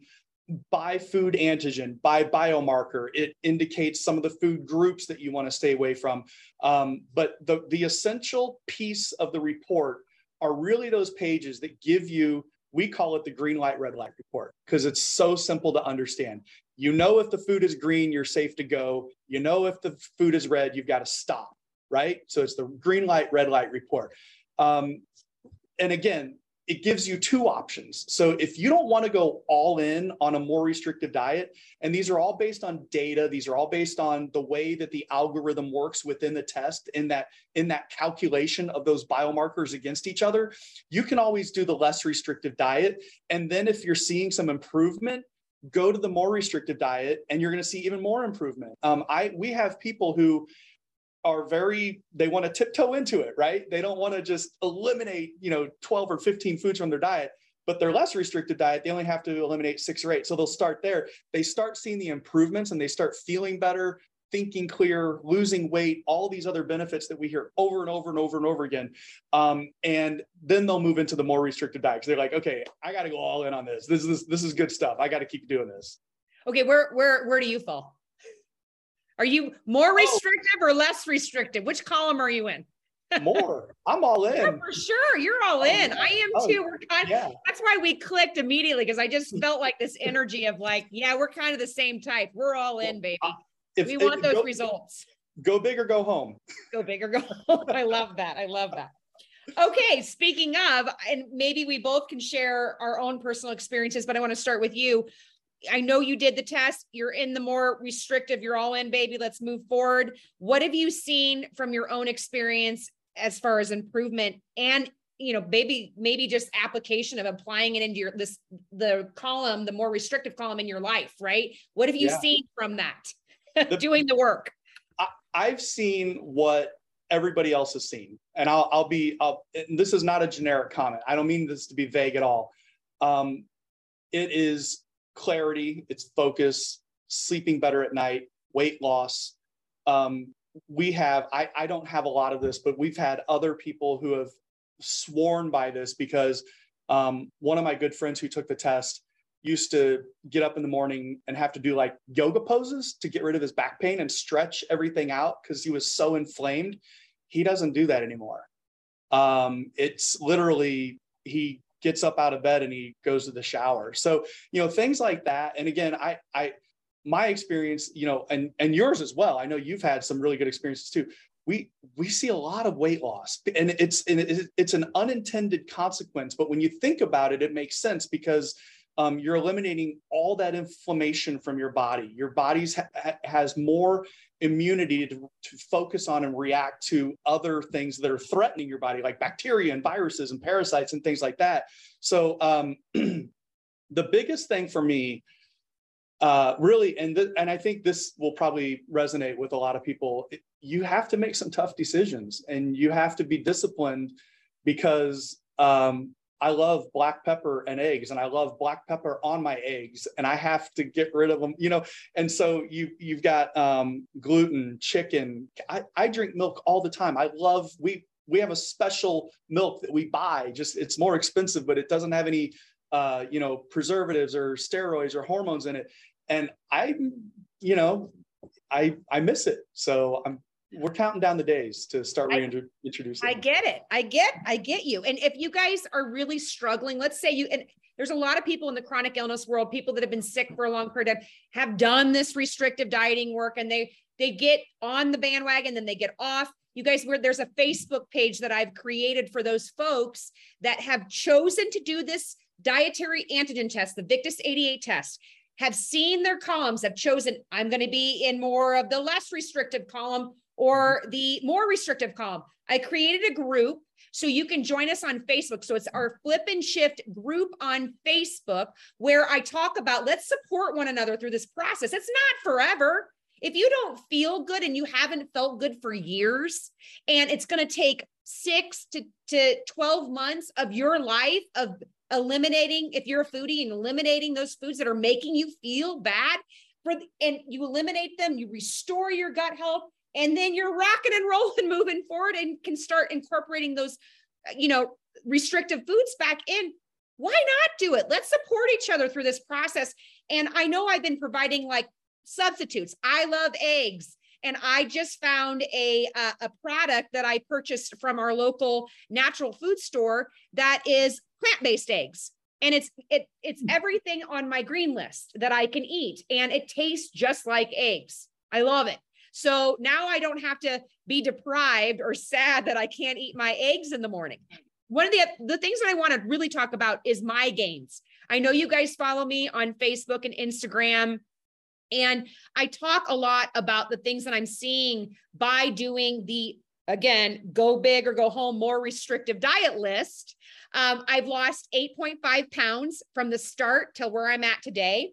by food antigen, by biomarker. It indicates some of the food groups that you want to stay away from. Um, but the the essential piece of the report are really those pages that give you we call it the green light red light report because it's so simple to understand you know, if the food is green, you're safe to go. You know, if the food is red, you've got to stop, right? So it's the green light, red light report. Um, and again, it gives you two options. So if you don't want to go all in on a more restrictive diet, and these are all based on data, these are all based on the way that the algorithm works within the test in that in that calculation of those biomarkers against each other, you can always do the less restrictive diet. And then if you're seeing some improvement, go to the more restrictive diet and you're going to see even more improvement. Um, I we have people who are very they want to tiptoe into it, right? They don't want to just eliminate, you know, 12 or 15 foods from their diet, but their less restricted diet, they only have to eliminate six or eight. So they'll start there. They start seeing the improvements and they start feeling better thinking clear, losing weight, all these other benefits that we hear over and over and over and over again. Um, and then they'll move into the more restricted diet because they're like, okay, I got to go all in on this. This is this is good stuff. I got to keep doing this. Okay, where where where do you fall? Are you more oh. restrictive oh. or less restrictive? Which column are you in? more. I'm all in. Yeah, for sure. You're all oh, in. I am oh, too. We're kind of, yeah. that's why we clicked immediately because I just felt like this energy of like, yeah, we're kind of the same type. We're all in, baby. If, we want those go, results. Go big or go home. Go big or go home. I love that. I love that. Okay, speaking of, and maybe we both can share our own personal experiences, but I want to start with you. I know you did the test. You're in the more restrictive, you're all in, baby. Let's move forward. What have you seen from your own experience as far as improvement and you know maybe maybe just application of applying it into your this the column the more restrictive column in your life right what have you yeah. seen from that the, doing the work. I, have seen what everybody else has seen, and I'll, I'll be. I'll, this is not a generic comment. I don't mean this to be vague at all. Um, it is clarity. It's focus. Sleeping better at night. Weight loss. Um, we have. I, I don't have a lot of this, but we've had other people who have sworn by this because um, one of my good friends who took the test used to get up in the morning and have to do like yoga poses to get rid of his back pain and stretch everything out because he was so inflamed. He doesn't do that anymore. Um, it's literally he gets up out of bed and he goes to the shower. So you know things like that. And again, I I my experience, you know, and and yours as well. I know you've had some really good experiences too. We we see a lot of weight loss, and it's and it's an unintended consequence. But when you think about it, it makes sense because um, you're eliminating all that inflammation from your body. Your body ha- has more immunity to, to focus on and react to other things that are threatening your body, like bacteria and viruses and parasites and things like that. So, um, the biggest thing for me, uh, really, and th- and I think this will probably resonate with a lot of people. You have to make some tough decisions, and you have to be disciplined because um, I love black pepper and eggs, and I love black pepper on my eggs, and I have to get rid of them, you know. And so you you've got um, gluten, chicken. I, I drink milk all the time. I love we we have a special milk that we buy. Just it's more expensive, but it doesn't have any uh, you know preservatives or steroids or hormones in it. And I, you know, I I miss it. So I'm we're counting down the days to start reintroducing. I get it. I get, I get you. And if you guys are really struggling, let's say you, and there's a lot of people in the chronic illness world, people that have been sick for a long period of have done this restrictive dieting work and they, they get on the bandwagon, then they get off. You guys, where there's a Facebook page that I've created for those folks that have chosen to do this dietary antigen test, the Victus 88 test have seen their columns, have chosen, I'm going to be in more of the less restrictive column or mm-hmm. the more restrictive column. I created a group so you can join us on Facebook. So it's our Flip and Shift group on Facebook where I talk about let's support one another through this process. It's not forever. If you don't feel good and you haven't felt good for years, and it's going to take six to, to 12 months of your life of eliminating, if you're a foodie and eliminating those foods that are making you feel bad, for, and you eliminate them, you restore your gut health, and then you're rocking and rolling moving forward and can start incorporating those you know restrictive foods back in. Why not do it? Let's support each other through this process. And i know i've been providing like substitutes. I love eggs. And I just found a, a, a product that I purchased from our local natural food store that is plant-based eggs. And it's it it's hmm. everything on my green list that I can eat. And it tastes just like eggs. I love it. So now I don't have to be deprived or sad that I can't eat my eggs in the morning. One of the the things that I want to really talk about is my gains. I know you guys follow me on Facebook and Instagram and I talk a lot about the things that I'm seeing by doing the, again, go big or go home, more restrictive diet list. Um, I've lost 8.5 pounds from the start till where I'm at today.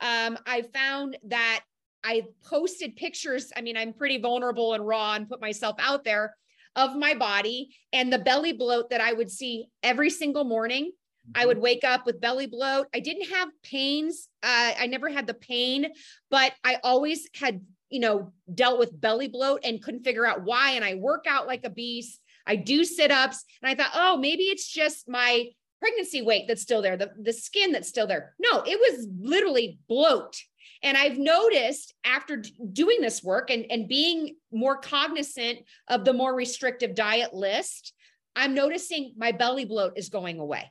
Um, I found that I posted pictures. I mean, I'm pretty vulnerable and raw and put myself out there of my body and the belly bloat that I would see every single morning I would mm-hmm. wake up with belly bloat. I didn't have pains. Uh, I never had the pain, but I always had, you know, dealt with belly bloat and couldn't figure out why. And I work out like a beast. I do sit ups. And I thought, oh, maybe it's just my pregnancy weight that's still there, the, the skin that's still there. No, it was literally bloat. And I've noticed after doing this work and, and being more cognizant of the more restrictive diet list, I'm noticing my belly bloat is going away.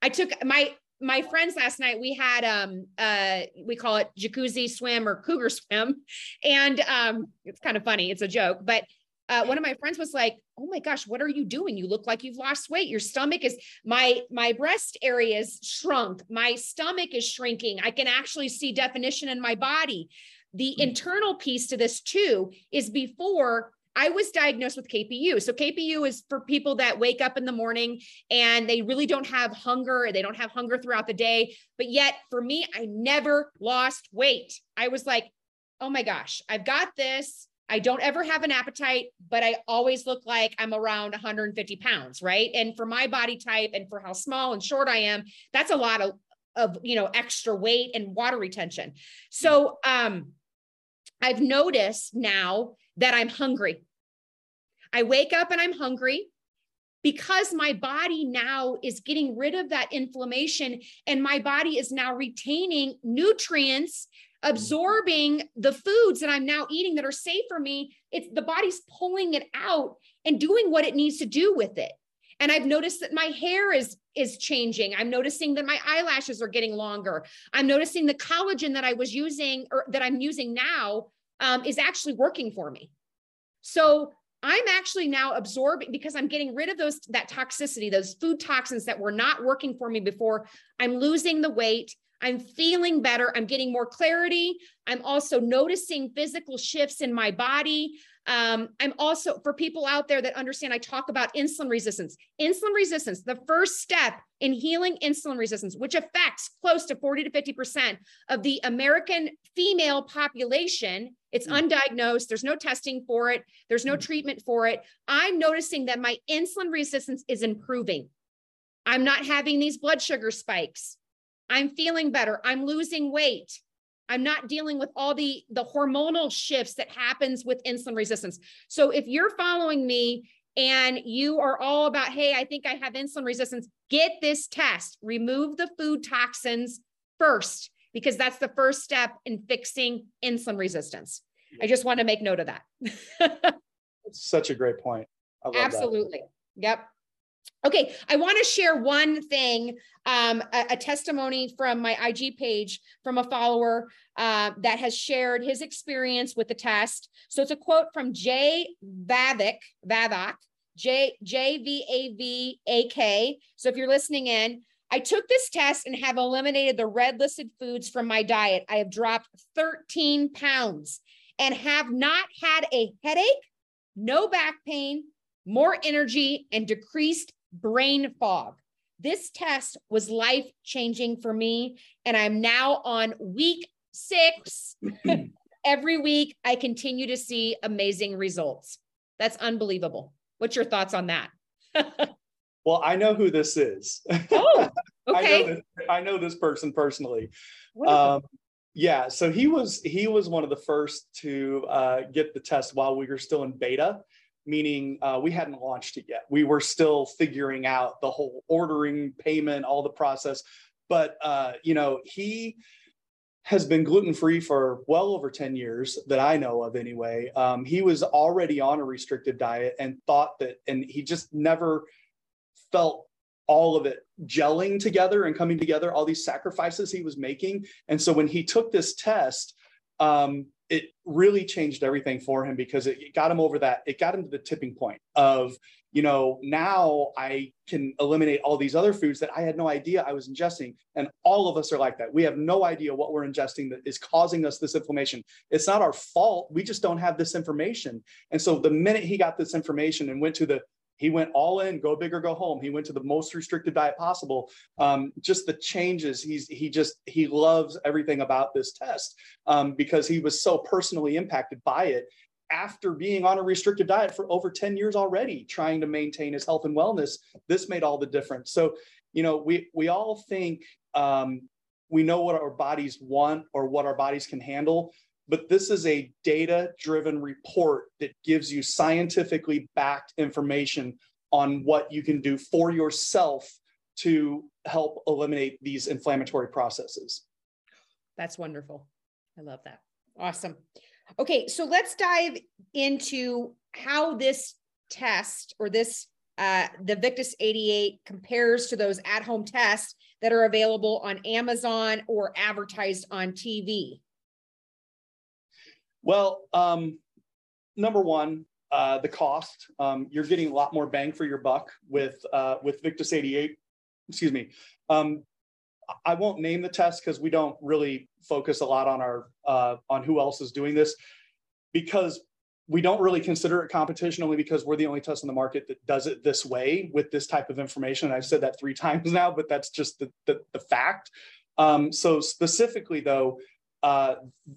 I took my my friends last night we had um uh we call it jacuzzi swim or cougar swim and um it's kind of funny it's a joke but uh, one of my friends was like oh my gosh what are you doing you look like you've lost weight your stomach is my my breast area is shrunk my stomach is shrinking i can actually see definition in my body the hmm. internal piece to this too is before I was diagnosed with KPU. So KPU is for people that wake up in the morning and they really don't have hunger, they don't have hunger throughout the day. But yet for me, I never lost weight. I was like, oh my gosh, I've got this. I don't ever have an appetite, but I always look like I'm around 150 pounds, right? And for my body type and for how small and short I am, that's a lot of, of you know, extra weight and water retention. So um I've noticed now that I'm hungry. I wake up and I'm hungry because my body now is getting rid of that inflammation and my body is now retaining nutrients absorbing the foods that I'm now eating that are safe for me it's the body's pulling it out and doing what it needs to do with it and I've noticed that my hair is is changing. I'm noticing that my eyelashes are getting longer. I'm noticing the collagen that I was using or that I'm using now um, is actually working for me. So I'm actually now absorbing because I'm getting rid of those that toxicity, those food toxins that were not working for me before. I'm losing the weight. I'm feeling better. I'm getting more clarity. I'm also noticing physical shifts in my body. Um, I'm also, for people out there that understand, I talk about insulin resistance. Insulin resistance, the first step in healing insulin resistance, which affects close to 40 to 50% of the American female population. It's mm. undiagnosed, there's no testing for it, there's no mm. treatment for it. I'm noticing that my insulin resistance is improving. I'm not having these blood sugar spikes. I'm feeling better. I'm losing weight. I'm not dealing with all the the hormonal shifts that happens with insulin resistance. So if you're following me and you are all about, hey, I think I have insulin resistance, get this test. Remove the food toxins first because that's the first step in fixing insulin resistance. I just want to make note of that. It's such a great point. Absolutely. That. Yep. Okay, I want to share one thing, um, a, a, testimony from my IG page from a follower uh, that has shared his experience with the test. So it's a quote from Jay Vavak, Vavak, J J V A V A K. So if you're listening in, I took this test and have eliminated the red listed foods from my diet. I have dropped 13 pounds and have not had a headache, no back pain, more energy, and decreased brain fog. This test was life changing for me. And I'm now on week six. Every week, I continue to see amazing results. That's unbelievable. What's your thoughts on that? well, I know who this is. Oh, okay. I, know this, I know this person personally. Um, Yeah, so he was he was one of the first to uh, get the test while we were still in beta, meaning uh, we hadn't launched it yet. We were still figuring out the whole ordering, payment, all the process. But uh, you know, he has been gluten free for well over 10 years that I know of anyway. Um, he was already on a restricted diet and thought that, and he just never felt all of it gelling together and coming together, all these sacrifices he was making. And so when he took this test, um, it really changed everything for him because it got him over that, it got him to the tipping point of, you know, now I can eliminate all these other foods that I had no idea I was ingesting. And all of us are like that. We have no idea what we're ingesting that is causing us this inflammation. It's not our fault. We just don't have this information. And so the minute he got this information and went to the he went all in, go big or go home. He went to the most restricted diet possible. Um, just the changes. He's he just he loves everything about this test um, because he was so personally impacted by it after being on a restricted diet for over 10 years already, trying to maintain his health and wellness. This made all the difference. So, you know, we we all think um, we know what our bodies want or what our bodies can handle but this is a data driven report that gives you scientifically backed information on what you can do for yourself to help eliminate these inflammatory processes. That's wonderful. I love that. Awesome. Okay, so let's dive into how this test or this uh, the Victus 88 compares to those at home tests that are available on Amazon or advertised on TV. Well, um, number one, uh, the cost. Um, you're getting a lot more bang for your buck with uh, with Victus 88. Excuse me. Um, I won't name the test because we don't really focus a lot on our uh, on who else is doing this because we don't really consider it competition only because we're the only test in the market that does it this way with this type of information. And I've said that three times now, but that's just the, the, the fact. Um, so specifically though, uh,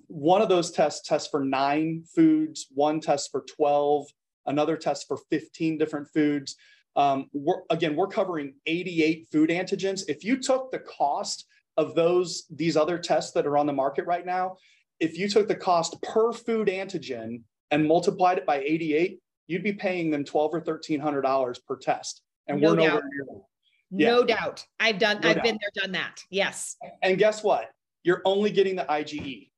one of those tests tests for nine foods, one test for 12, another test for 15 different foods. Um, we're, again, we're covering 88 food antigens. If you took the cost of those these other tests that are on the market right now, if you took the cost per food antigen and multiplied it by 88, you'd be paying them 12 or 1300 dollars per test. And no we're doubt. nowhere near yeah. No doubt. I've done, no I've doubt. been there, done that. Yes. And guess what? You're only getting the IgE.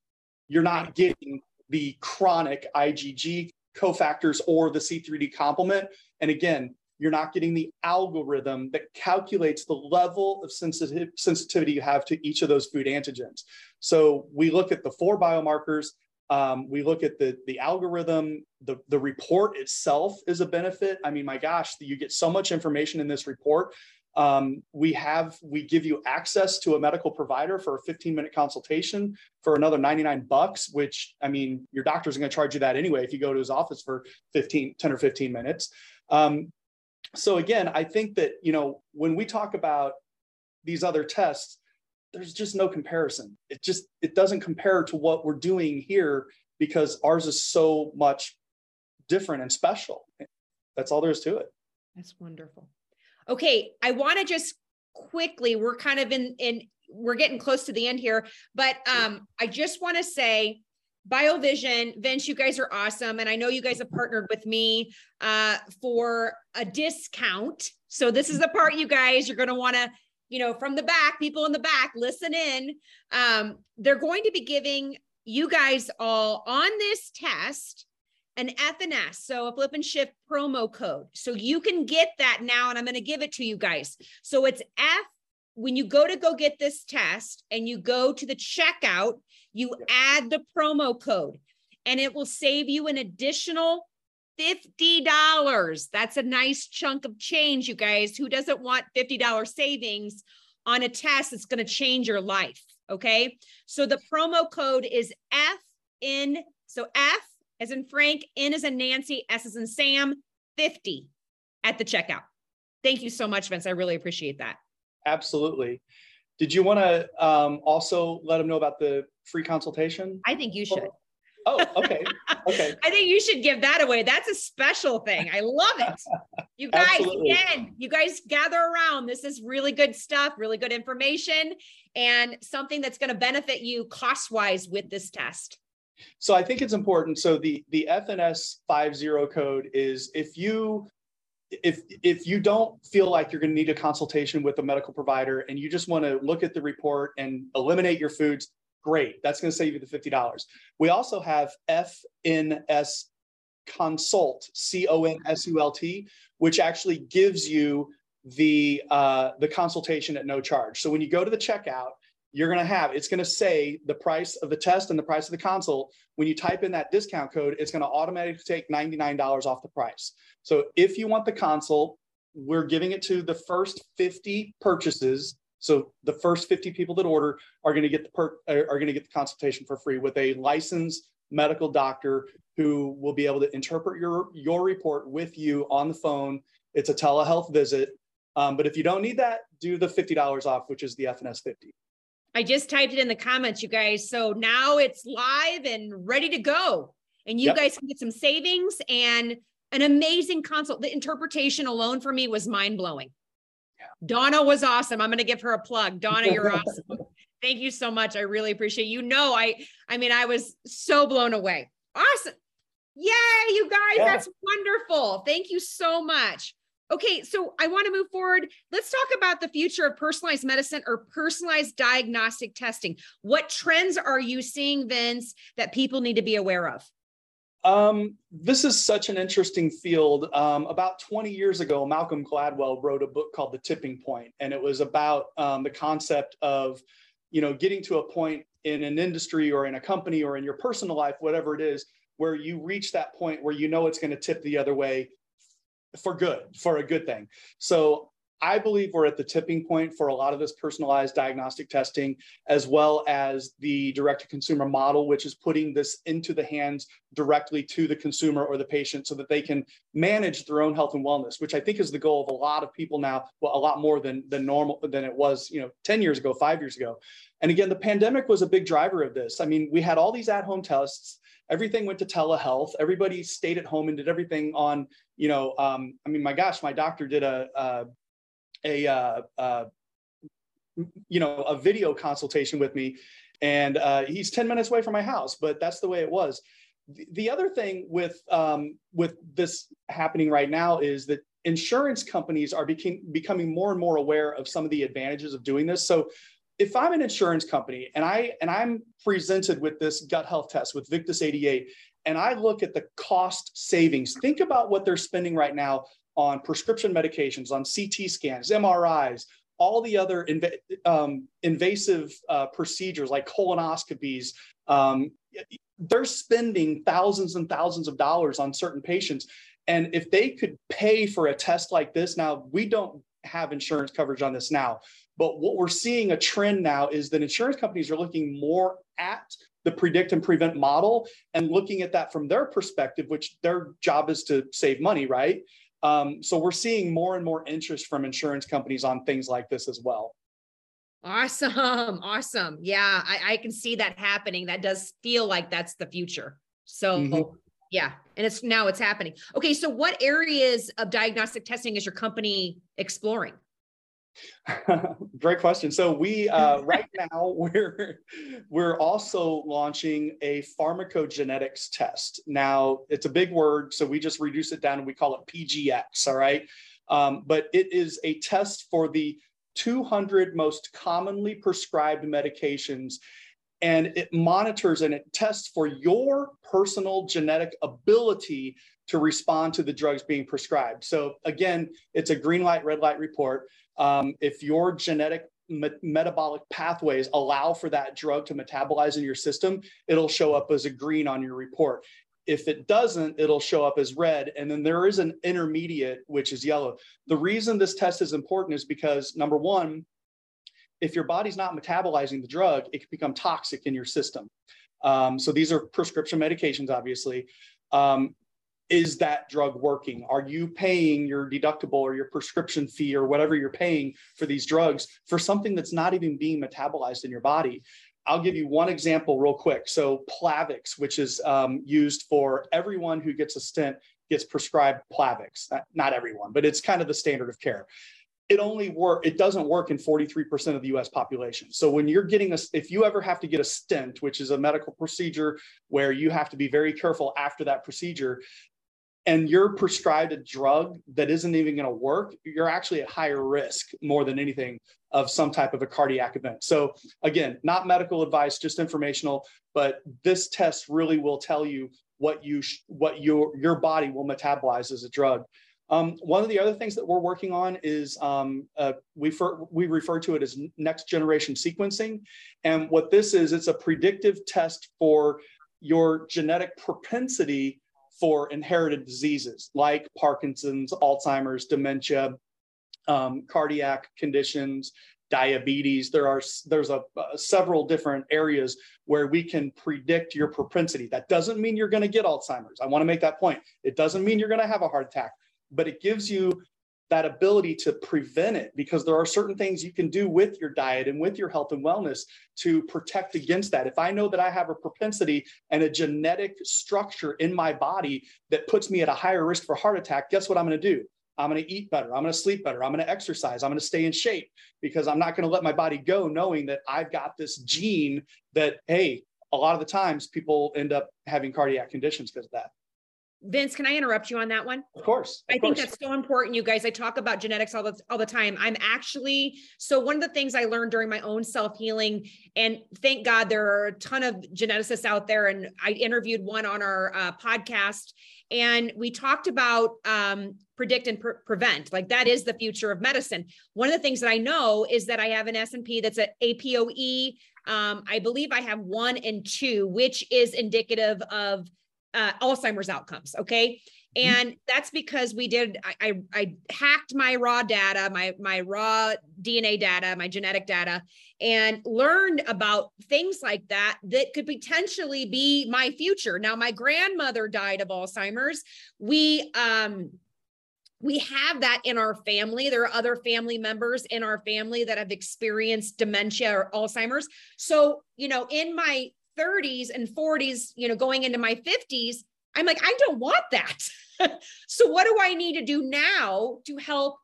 You're not getting the chronic IgG cofactors or the C3D complement. And again, you're not getting the algorithm that calculates the level of sensitive, sensitivity you have to each of those food antigens. So we look at the four biomarkers, um, we look at the, the algorithm, the, the report itself is a benefit. I mean, my gosh, you get so much information in this report um, we have we give you access to a medical provider for a 15 minute consultation for another 99 bucks, which I mean your doctor's going to charge you that anyway if you go to his office for 15 10 or 15 minutes. Um, so again, I think that you know when we talk about these other tests, there's just no comparison. It just it doesn't compare to what we're doing here because ours is so much different and special. That's all there is to it. That's wonderful. Okay, I want to just quickly, we're kind of in in we're getting close to the end here, but um I just want to say BioVision, Vince, you guys are awesome. And I know you guys have partnered with me uh, for a discount. So this is the part you guys, you're going to want to, you know, from the back, people in the back, listen in. Um, they're going to be giving you guys all on this test an FNS, so a flip and shift promo code. So you can get that now, and I'm going to give it to you guys. So it's F when you go to go get this test and you go to the checkout, you add the promo code and it will save you an additional $50. That's a nice chunk of change, you guys. Who doesn't want $50 savings on a test that's going to change your life? Okay. So the promo code is F in, so F as in Frank, N as in Nancy, S as in Sam, 50 at the checkout. Thank you so much, Vince. I really appreciate that. Absolutely. Did you want to um, also let them know about the free consultation? I think you should. Oh, okay. Okay. I think you should give that away. That's a special thing. I love it. You guys, Absolutely. again, you guys gather around. This is really good stuff, really good information, and something that's going to benefit you cost wise with this test. So I think it's important. So the the FNS 50 code is if you if if you don't feel like you're going to need a consultation with a medical provider and you just want to look at the report and eliminate your foods, great. That's going to save you the $50. We also have FNS consult, C O N S U L T, which actually gives you the uh, the consultation at no charge. So when you go to the checkout, you're going to have it's going to say the price of the test and the price of the consult. When you type in that discount code, it's going to automatically take $99 off the price. So if you want the consult, we're giving it to the first 50 purchases. So the first 50 people that order are going to get the per, are going to get the consultation for free with a licensed medical doctor who will be able to interpret your your report with you on the phone. It's a telehealth visit. Um, but if you don't need that, do the $50 off, which is the FNS 50. I just typed it in the comments, you guys. So now it's live and ready to go. And you yep. guys can get some savings and an amazing consult. The interpretation alone for me was mind blowing. Yeah. Donna was awesome. I'm going to give her a plug. Donna, you're awesome. Thank you so much. I really appreciate you know I I mean I was so blown away. Awesome. Yay, you guys. Yeah. That's wonderful. Thank you so much. Okay, so I want to move forward. Let's talk about the future of personalized medicine or personalized diagnostic testing. What trends are you seeing, Vince, that people need to be aware of? Um, this is such an interesting field. Um, about 20 years ago, Malcolm Gladwell wrote a book called The Tipping Point, and it was about um, the concept of, you know, getting to a point in an industry or in a company or in your personal life, whatever it is, where you reach that point where you know it's going to tip the other way for good, for a good thing. So I believe we're at the tipping point for a lot of this personalized diagnostic testing, as well as the direct to consumer model, which is putting this into the hands directly to the consumer or the patient so that they can manage their own health and wellness, which I think is the goal of a lot of people now, well, a lot more than, than normal than it was, you know, 10 years ago, five years ago. And again, the pandemic was a big driver of this. I mean, we had all these at home tests everything went to telehealth. Everybody stayed at home and did everything on, you know, um, I mean, my gosh, my doctor did a, a, a uh, uh, you know, a video consultation with me, and uh, he's 10 minutes away from my house, but that's the way it was. The, the other thing with um, with this happening right now is that insurance companies are became, becoming more and more aware of some of the advantages of doing this. So if I'm an insurance company and I and I'm presented with this gut health test with Victus 88 and I look at the cost savings, think about what they're spending right now on prescription medications, on CT scans, MRIs, all the other inv- um, invasive uh, procedures like colonoscopies. Um, they're spending thousands and thousands of dollars on certain patients. And if they could pay for a test like this, now we don't have insurance coverage on this now, but what we're seeing a trend now is that insurance companies are looking more at the predict and prevent model and looking at that from their perspective, which their job is to save money, right? Um, so we're seeing more and more interest from insurance companies on things like this as well. Awesome. Awesome. Yeah, I, I can see that happening. That does feel like that's the future. So mm-hmm. yeah, and it's now it's happening. Okay, so what areas of diagnostic testing is your company exploring? Great question. So we uh, right now we're we're also launching a pharmacogenetics test. Now it's a big word, so we just reduce it down and we call it PGX. All right, um, but it is a test for the 200 most commonly prescribed medications, and it monitors and it tests for your personal genetic ability to respond to the drugs being prescribed. So again, it's a green light, red light report um, if your genetic me- metabolic pathways allow for that drug to metabolize in your system, it'll show up as a green on your report. If it doesn't, it'll show up as red. And then there is an intermediate, which is yellow. The reason this test is important is because number one, if your body's not metabolizing the drug, it can become toxic in your system. Um, so these are prescription medications, obviously. Um, is that drug working? Are you paying your deductible or your prescription fee or whatever you're paying for these drugs for something that's not even being metabolized in your body? I'll give you one example real quick. So Plavix, which is um, used for everyone who gets a stent, gets prescribed Plavix. Not, not everyone, but it's kind of the standard of care. It only work. It doesn't work in 43% of the U.S. population. So when you're getting a, if you ever have to get a stent, which is a medical procedure where you have to be very careful after that procedure, and you're prescribed a drug that isn't even going to work, you're actually at higher risk more than anything of some type of a cardiac event. So again, not medical advice, just informational, but this test really will tell you what you sh- what your your body will metabolize as a drug. Um, one of the other things that we're working on is um, uh, we, fer- we refer to it as next generation sequencing. And what this is, it's a predictive test for your genetic propensity for inherited diseases like Parkinson's, Alzheimer's, dementia, um, cardiac conditions, diabetes. There are there's a uh, several different areas where we can predict your propensity. That doesn't mean you're going to get Alzheimer's. I want to make that point. It doesn't mean you're going to have a heart attack, but it gives you that ability to prevent it because there are certain things you can do with your diet and with your health and wellness to protect against that. If I know that I have a propensity and a genetic structure in my body that puts me at a higher risk for heart attack, guess what I'm going to do? I'm going to eat better. I'm going to sleep better. I'm going to exercise. I'm going to stay in shape because I'm not going to let my body go knowing that I've got this gene that, hey, a lot of the times people end up having cardiac conditions because of that. Vince, can I interrupt you on that one? Of course. Of I think course. that's so important, you guys. I talk about genetics all the all the time. I'm actually so one of the things I learned during my own self healing, and thank God there are a ton of geneticists out there. And I interviewed one on our uh, podcast, and we talked about um, predict and pre- prevent. Like that is the future of medicine. One of the things that I know is that I have an S and P that's an APOE. Um, I believe I have one and two, which is indicative of uh, Alzheimer's outcomes. Okay. Mm-hmm. And that's because we did, I, I, I hacked my raw data, my, my raw DNA data, my genetic data, and learned about things like that that could potentially be my future. Now, my grandmother died of Alzheimer's. We, um, we have that in our family. There are other family members in our family that have experienced dementia or Alzheimer's. So, you know, in my 30s and 40s, you know, going into my 50s, I'm like, I don't want that. so, what do I need to do now to help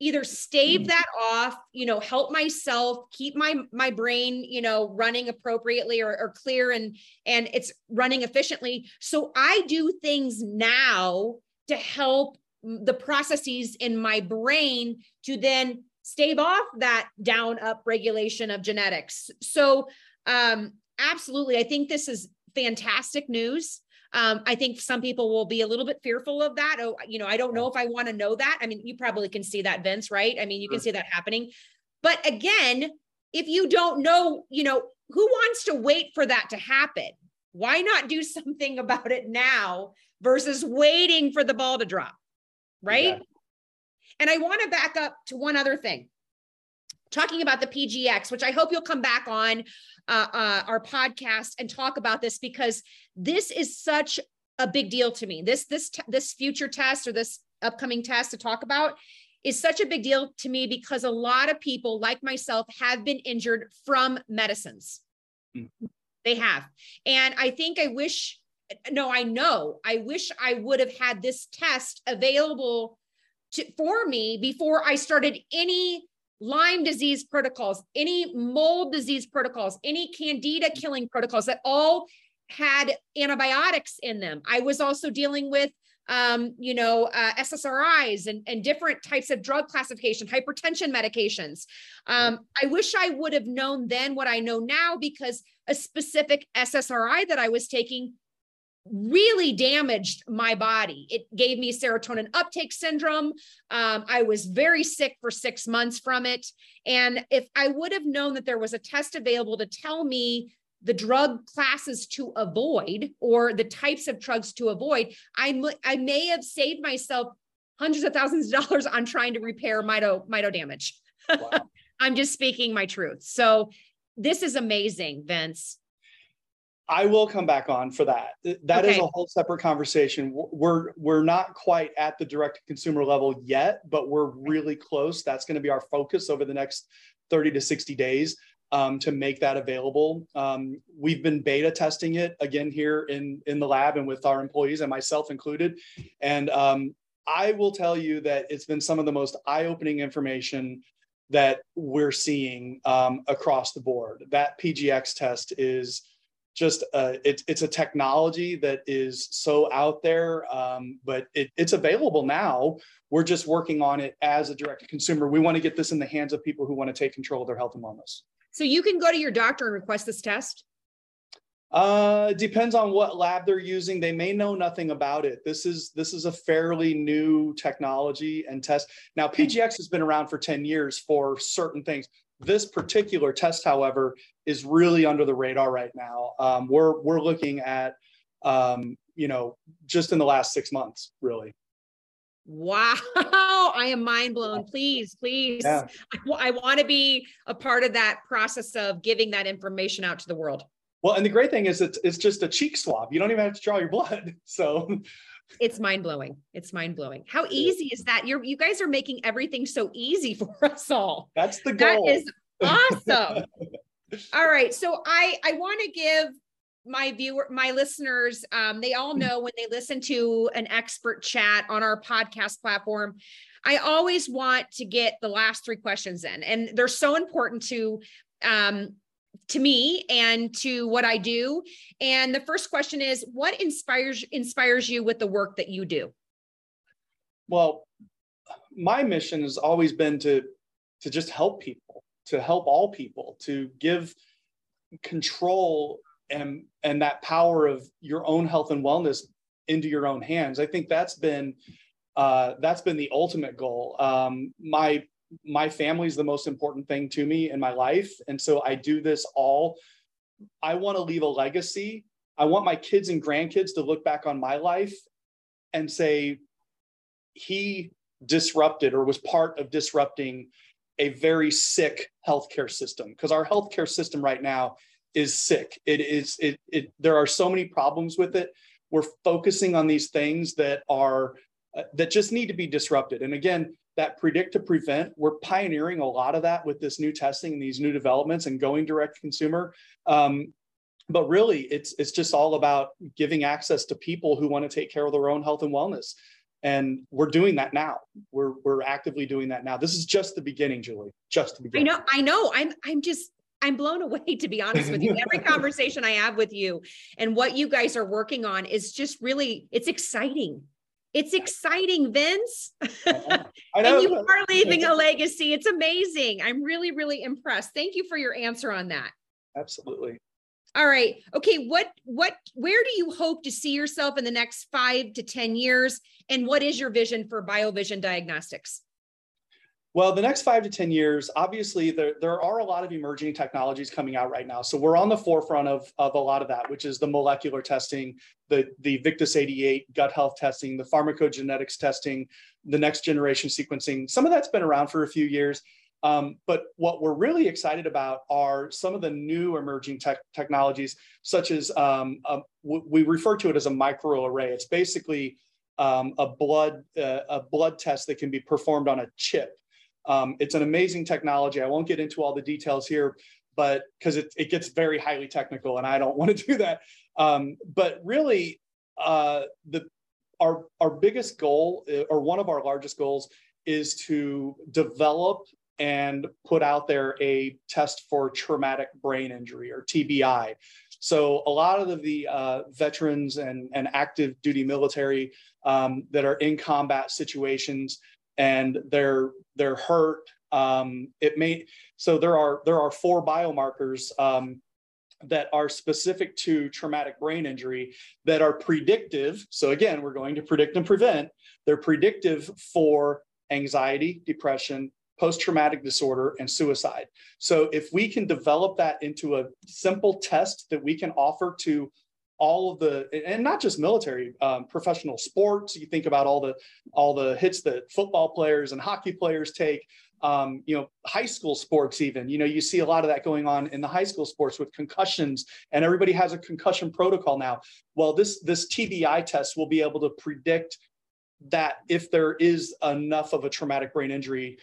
either stave that off, you know, help myself keep my my brain, you know, running appropriately or, or clear and and it's running efficiently. So I do things now to help the processes in my brain to then stave off that down up regulation of genetics. So um absolutely. I think this is fantastic news. Um, I think some people will be a little bit fearful of that. Oh, you know, I don't know if I want to know that. I mean, you probably can see that, Vince, right? I mean, you can see that happening. But again, if you don't know, you know, who wants to wait for that to happen? Why not do something about it now versus waiting for the ball to drop? Right. And I want to back up to one other thing talking about the PGX, which I hope you'll come back on uh, uh, our podcast and talk about this because this is such a big deal to me. This this this future test or this upcoming test to talk about is such a big deal to me because a lot of people like myself have been injured from medicines. Mm-hmm. They have. And I think I wish no, I know. I wish I would have had this test available to, for me before I started any Lyme disease protocols, any mold disease protocols, any candida killing protocols that all had antibiotics in them. I was also dealing with, um, you know, uh, SSRIs and, and different types of drug classification, hypertension medications. Um, I wish I would have known then what I know now because a specific SSRI that I was taking really damaged my body. It gave me serotonin uptake syndrome. Um, I was very sick for six months from it. And if I would have known that there was a test available to tell me the drug classes to avoid or the types of drugs to avoid, I, I may have saved myself hundreds of thousands of dollars on trying to repair mito, mito damage. Wow. I'm just speaking my truth. So this is amazing, Vince. I will come back on for that. That okay. is a whole separate conversation. We're we're not quite at the direct to consumer level yet, but we're really close. That's going to be our focus over the next 30 to 60 days. um, to make that available. Um, we've been beta testing it again here in in the lab and with our employees and myself included. And um, I will tell you that it's been some of the most eye-opening information that we're seeing um, across the board. That PGX test is just uh, it, it's a technology that is so out there, um, but it, it's available now. We're just working on it as a direct consumer. We want to get this in the hands of people who want to take control of their health and wellness. So you can go to your doctor and request this test? Uh, depends on what lab they're using. They may know nothing about it. This is this is a fairly new technology and test. Now, PGX has been around for 10 years for certain things. This particular test, however, is really under the radar right now. Um, we're we're looking at um, you know just in the last six months, really. Wow, I am mind blown. Please, please. Yeah. I, I want to be a part of that process of giving that information out to the world. Well, and the great thing is it's, it's just a cheek swab. You don't even have to draw your blood. So it's mind blowing. It's mind blowing. How easy is that? You're you guys are making everything so easy for us all. That's the goal. That is awesome. all right. So I I want to give my viewer, my listeners, um, they all know when they listen to an expert chat on our podcast platform, I always want to get the last three questions in, and they're so important to um, to me and to what I do. And the first question is, what inspires inspires you with the work that you do? Well, my mission has always been to to just help people, to help all people, to give control and and that power of your own health and wellness into your own hands. I think that's been uh, that's been the ultimate goal. Um, my my family is the most important thing to me in my life, and so I do this all. I want to leave a legacy. I want my kids and grandkids to look back on my life and say he disrupted or was part of disrupting a very sick healthcare system because our healthcare system right now is sick. It is it it there are so many problems with it. We're focusing on these things that are uh, that just need to be disrupted. And again, that predict to prevent, we're pioneering a lot of that with this new testing and these new developments and going direct to consumer. Um, but really, it's it's just all about giving access to people who want to take care of their own health and wellness. And we're doing that now. We're we're actively doing that now. This is just the beginning, Julie. Just the beginning. I know. I know. I'm I'm just I'm blown away, to be honest with you. Every conversation I have with you and what you guys are working on is just really, it's exciting. It's exciting, Vince. And you are leaving a legacy. It's amazing. I'm really, really impressed. Thank you for your answer on that. Absolutely. All right. Okay. What, what, where do you hope to see yourself in the next five to 10 years? And what is your vision for BioVision Diagnostics? Well, the next five to 10 years, obviously, there, there are a lot of emerging technologies coming out right now. So we're on the forefront of, of a lot of that, which is the molecular testing, the, the Victus 88 gut health testing, the pharmacogenetics testing, the next generation sequencing. Some of that's been around for a few years. Um, but what we're really excited about are some of the new emerging tech technologies, such as um, we refer to it as a microarray. It's basically um, a blood uh, a blood test that can be performed on a chip. Um, it's an amazing technology. I won't get into all the details here, but because it, it gets very highly technical and I don't want to do that. Um, but really, uh, the our our biggest goal uh, or one of our largest goals is to develop and put out there a test for traumatic brain injury or TBI. So a lot of the uh, veterans and, and active duty military um, that are in combat situations and they're they're hurt. Um, it may so there are there are four biomarkers um, that are specific to traumatic brain injury that are predictive. So again, we're going to predict and prevent. They're predictive for anxiety, depression, post-traumatic disorder, and suicide. So if we can develop that into a simple test that we can offer to all of the and not just military um, professional sports. You think about all the all the hits that football players and hockey players take um, you know high school sports even. You know you see a lot of that going on in the high school sports with concussions and everybody has a concussion protocol now. Well this this tbi test will be able to predict that if there is enough of a traumatic brain injury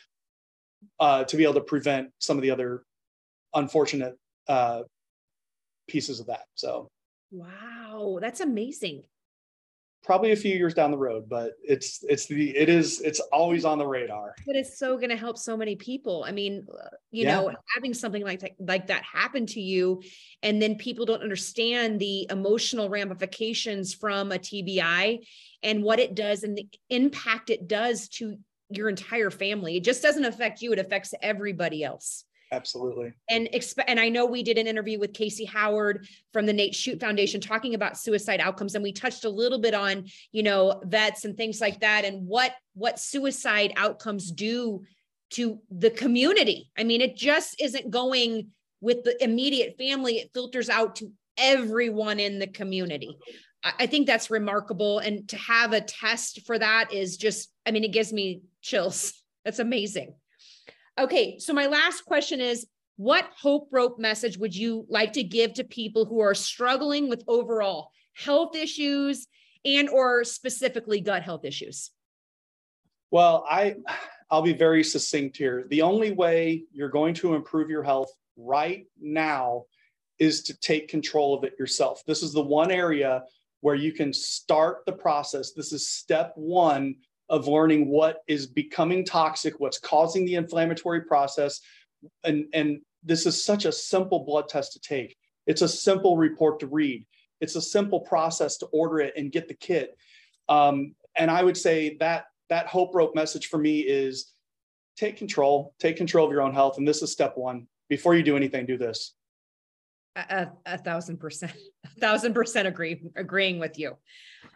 uh, to be able to prevent some of the other unfortunate uh, pieces of that. So, wow, that's amazing. Probably a few years down the road but it's it's the it is it's always on the radar. But it's so going to help so many people. I mean uh, you yeah. know having something like that like that happen to you and then people don't understand the emotional ramifications from a tbi and what it does and the impact it does to your entire family. It just doesn't affect you it affects everybody else Absolutely. And exp- and I know we did an interview with Casey Howard from the Nate Shute Foundation talking about suicide outcomes and we touched a little bit on, you know, vets and things like that and what what suicide outcomes do to the community. I mean, it just isn't going with the immediate family, it filters out to everyone in the community. I think that's remarkable. And to have a test for that is just, I mean, it gives me chills. That's amazing. Okay, so my last question is what hope rope message would you like to give to people who are struggling with overall health issues and or specifically gut health issues? Well, I I'll be very succinct here. The only way you're going to improve your health right now is to take control of it yourself. This is the one area where you can start the process. This is step 1 of learning what is becoming toxic, what's causing the inflammatory process. And, and this is such a simple blood test to take. It's a simple report to read. It's a simple process to order it and get the kit. Um, and I would say that that hope rope message for me is take control, take control of your own health. And this is step one. Before you do anything, do this. A, a, thousand percent, a thousand percent agree, agreeing with you.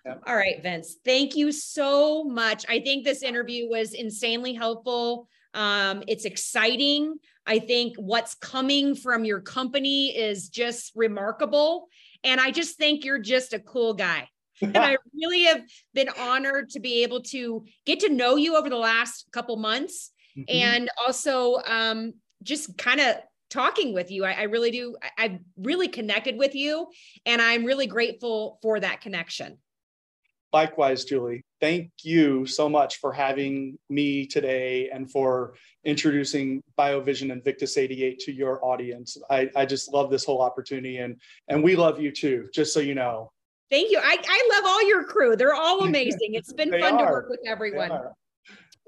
All right, Vince, thank you so much. I think this interview was insanely helpful. Um, it's exciting. I think what's coming from your company is just remarkable. And I just think you're just a cool guy. and I really have been honored to be able to get to know you over the last couple months mm-hmm. and also um, just kind of talking with you. I, I really do. I, I've really connected with you, and I'm really grateful for that connection. Likewise, Julie. Thank you so much for having me today and for introducing BioVision and Victus 88 to your audience. I, I just love this whole opportunity and and we love you too, just so you know. Thank you. I, I love all your crew. They're all amazing. It's been fun are. to work with everyone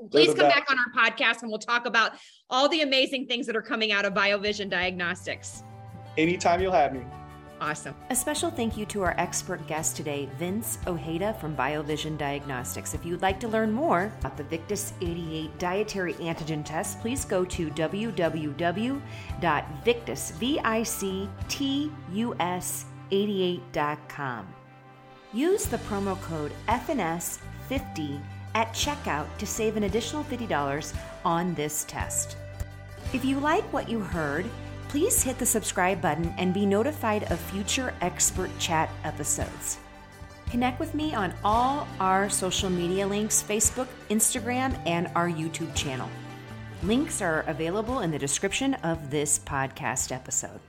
please come best. back on our podcast and we'll talk about all the amazing things that are coming out of BioVision Diagnostics. Anytime you'll have me. Awesome. A special thank you to our expert guest today, Vince Ojeda from BioVision Diagnostics. If you'd like to learn more about the Victus 88 dietary antigen test, please go to www.victus88.com. Use the promo code FNS50 at checkout to save an additional $50 on this test. If you like what you heard, please hit the subscribe button and be notified of future expert chat episodes. Connect with me on all our social media links Facebook, Instagram, and our YouTube channel. Links are available in the description of this podcast episode.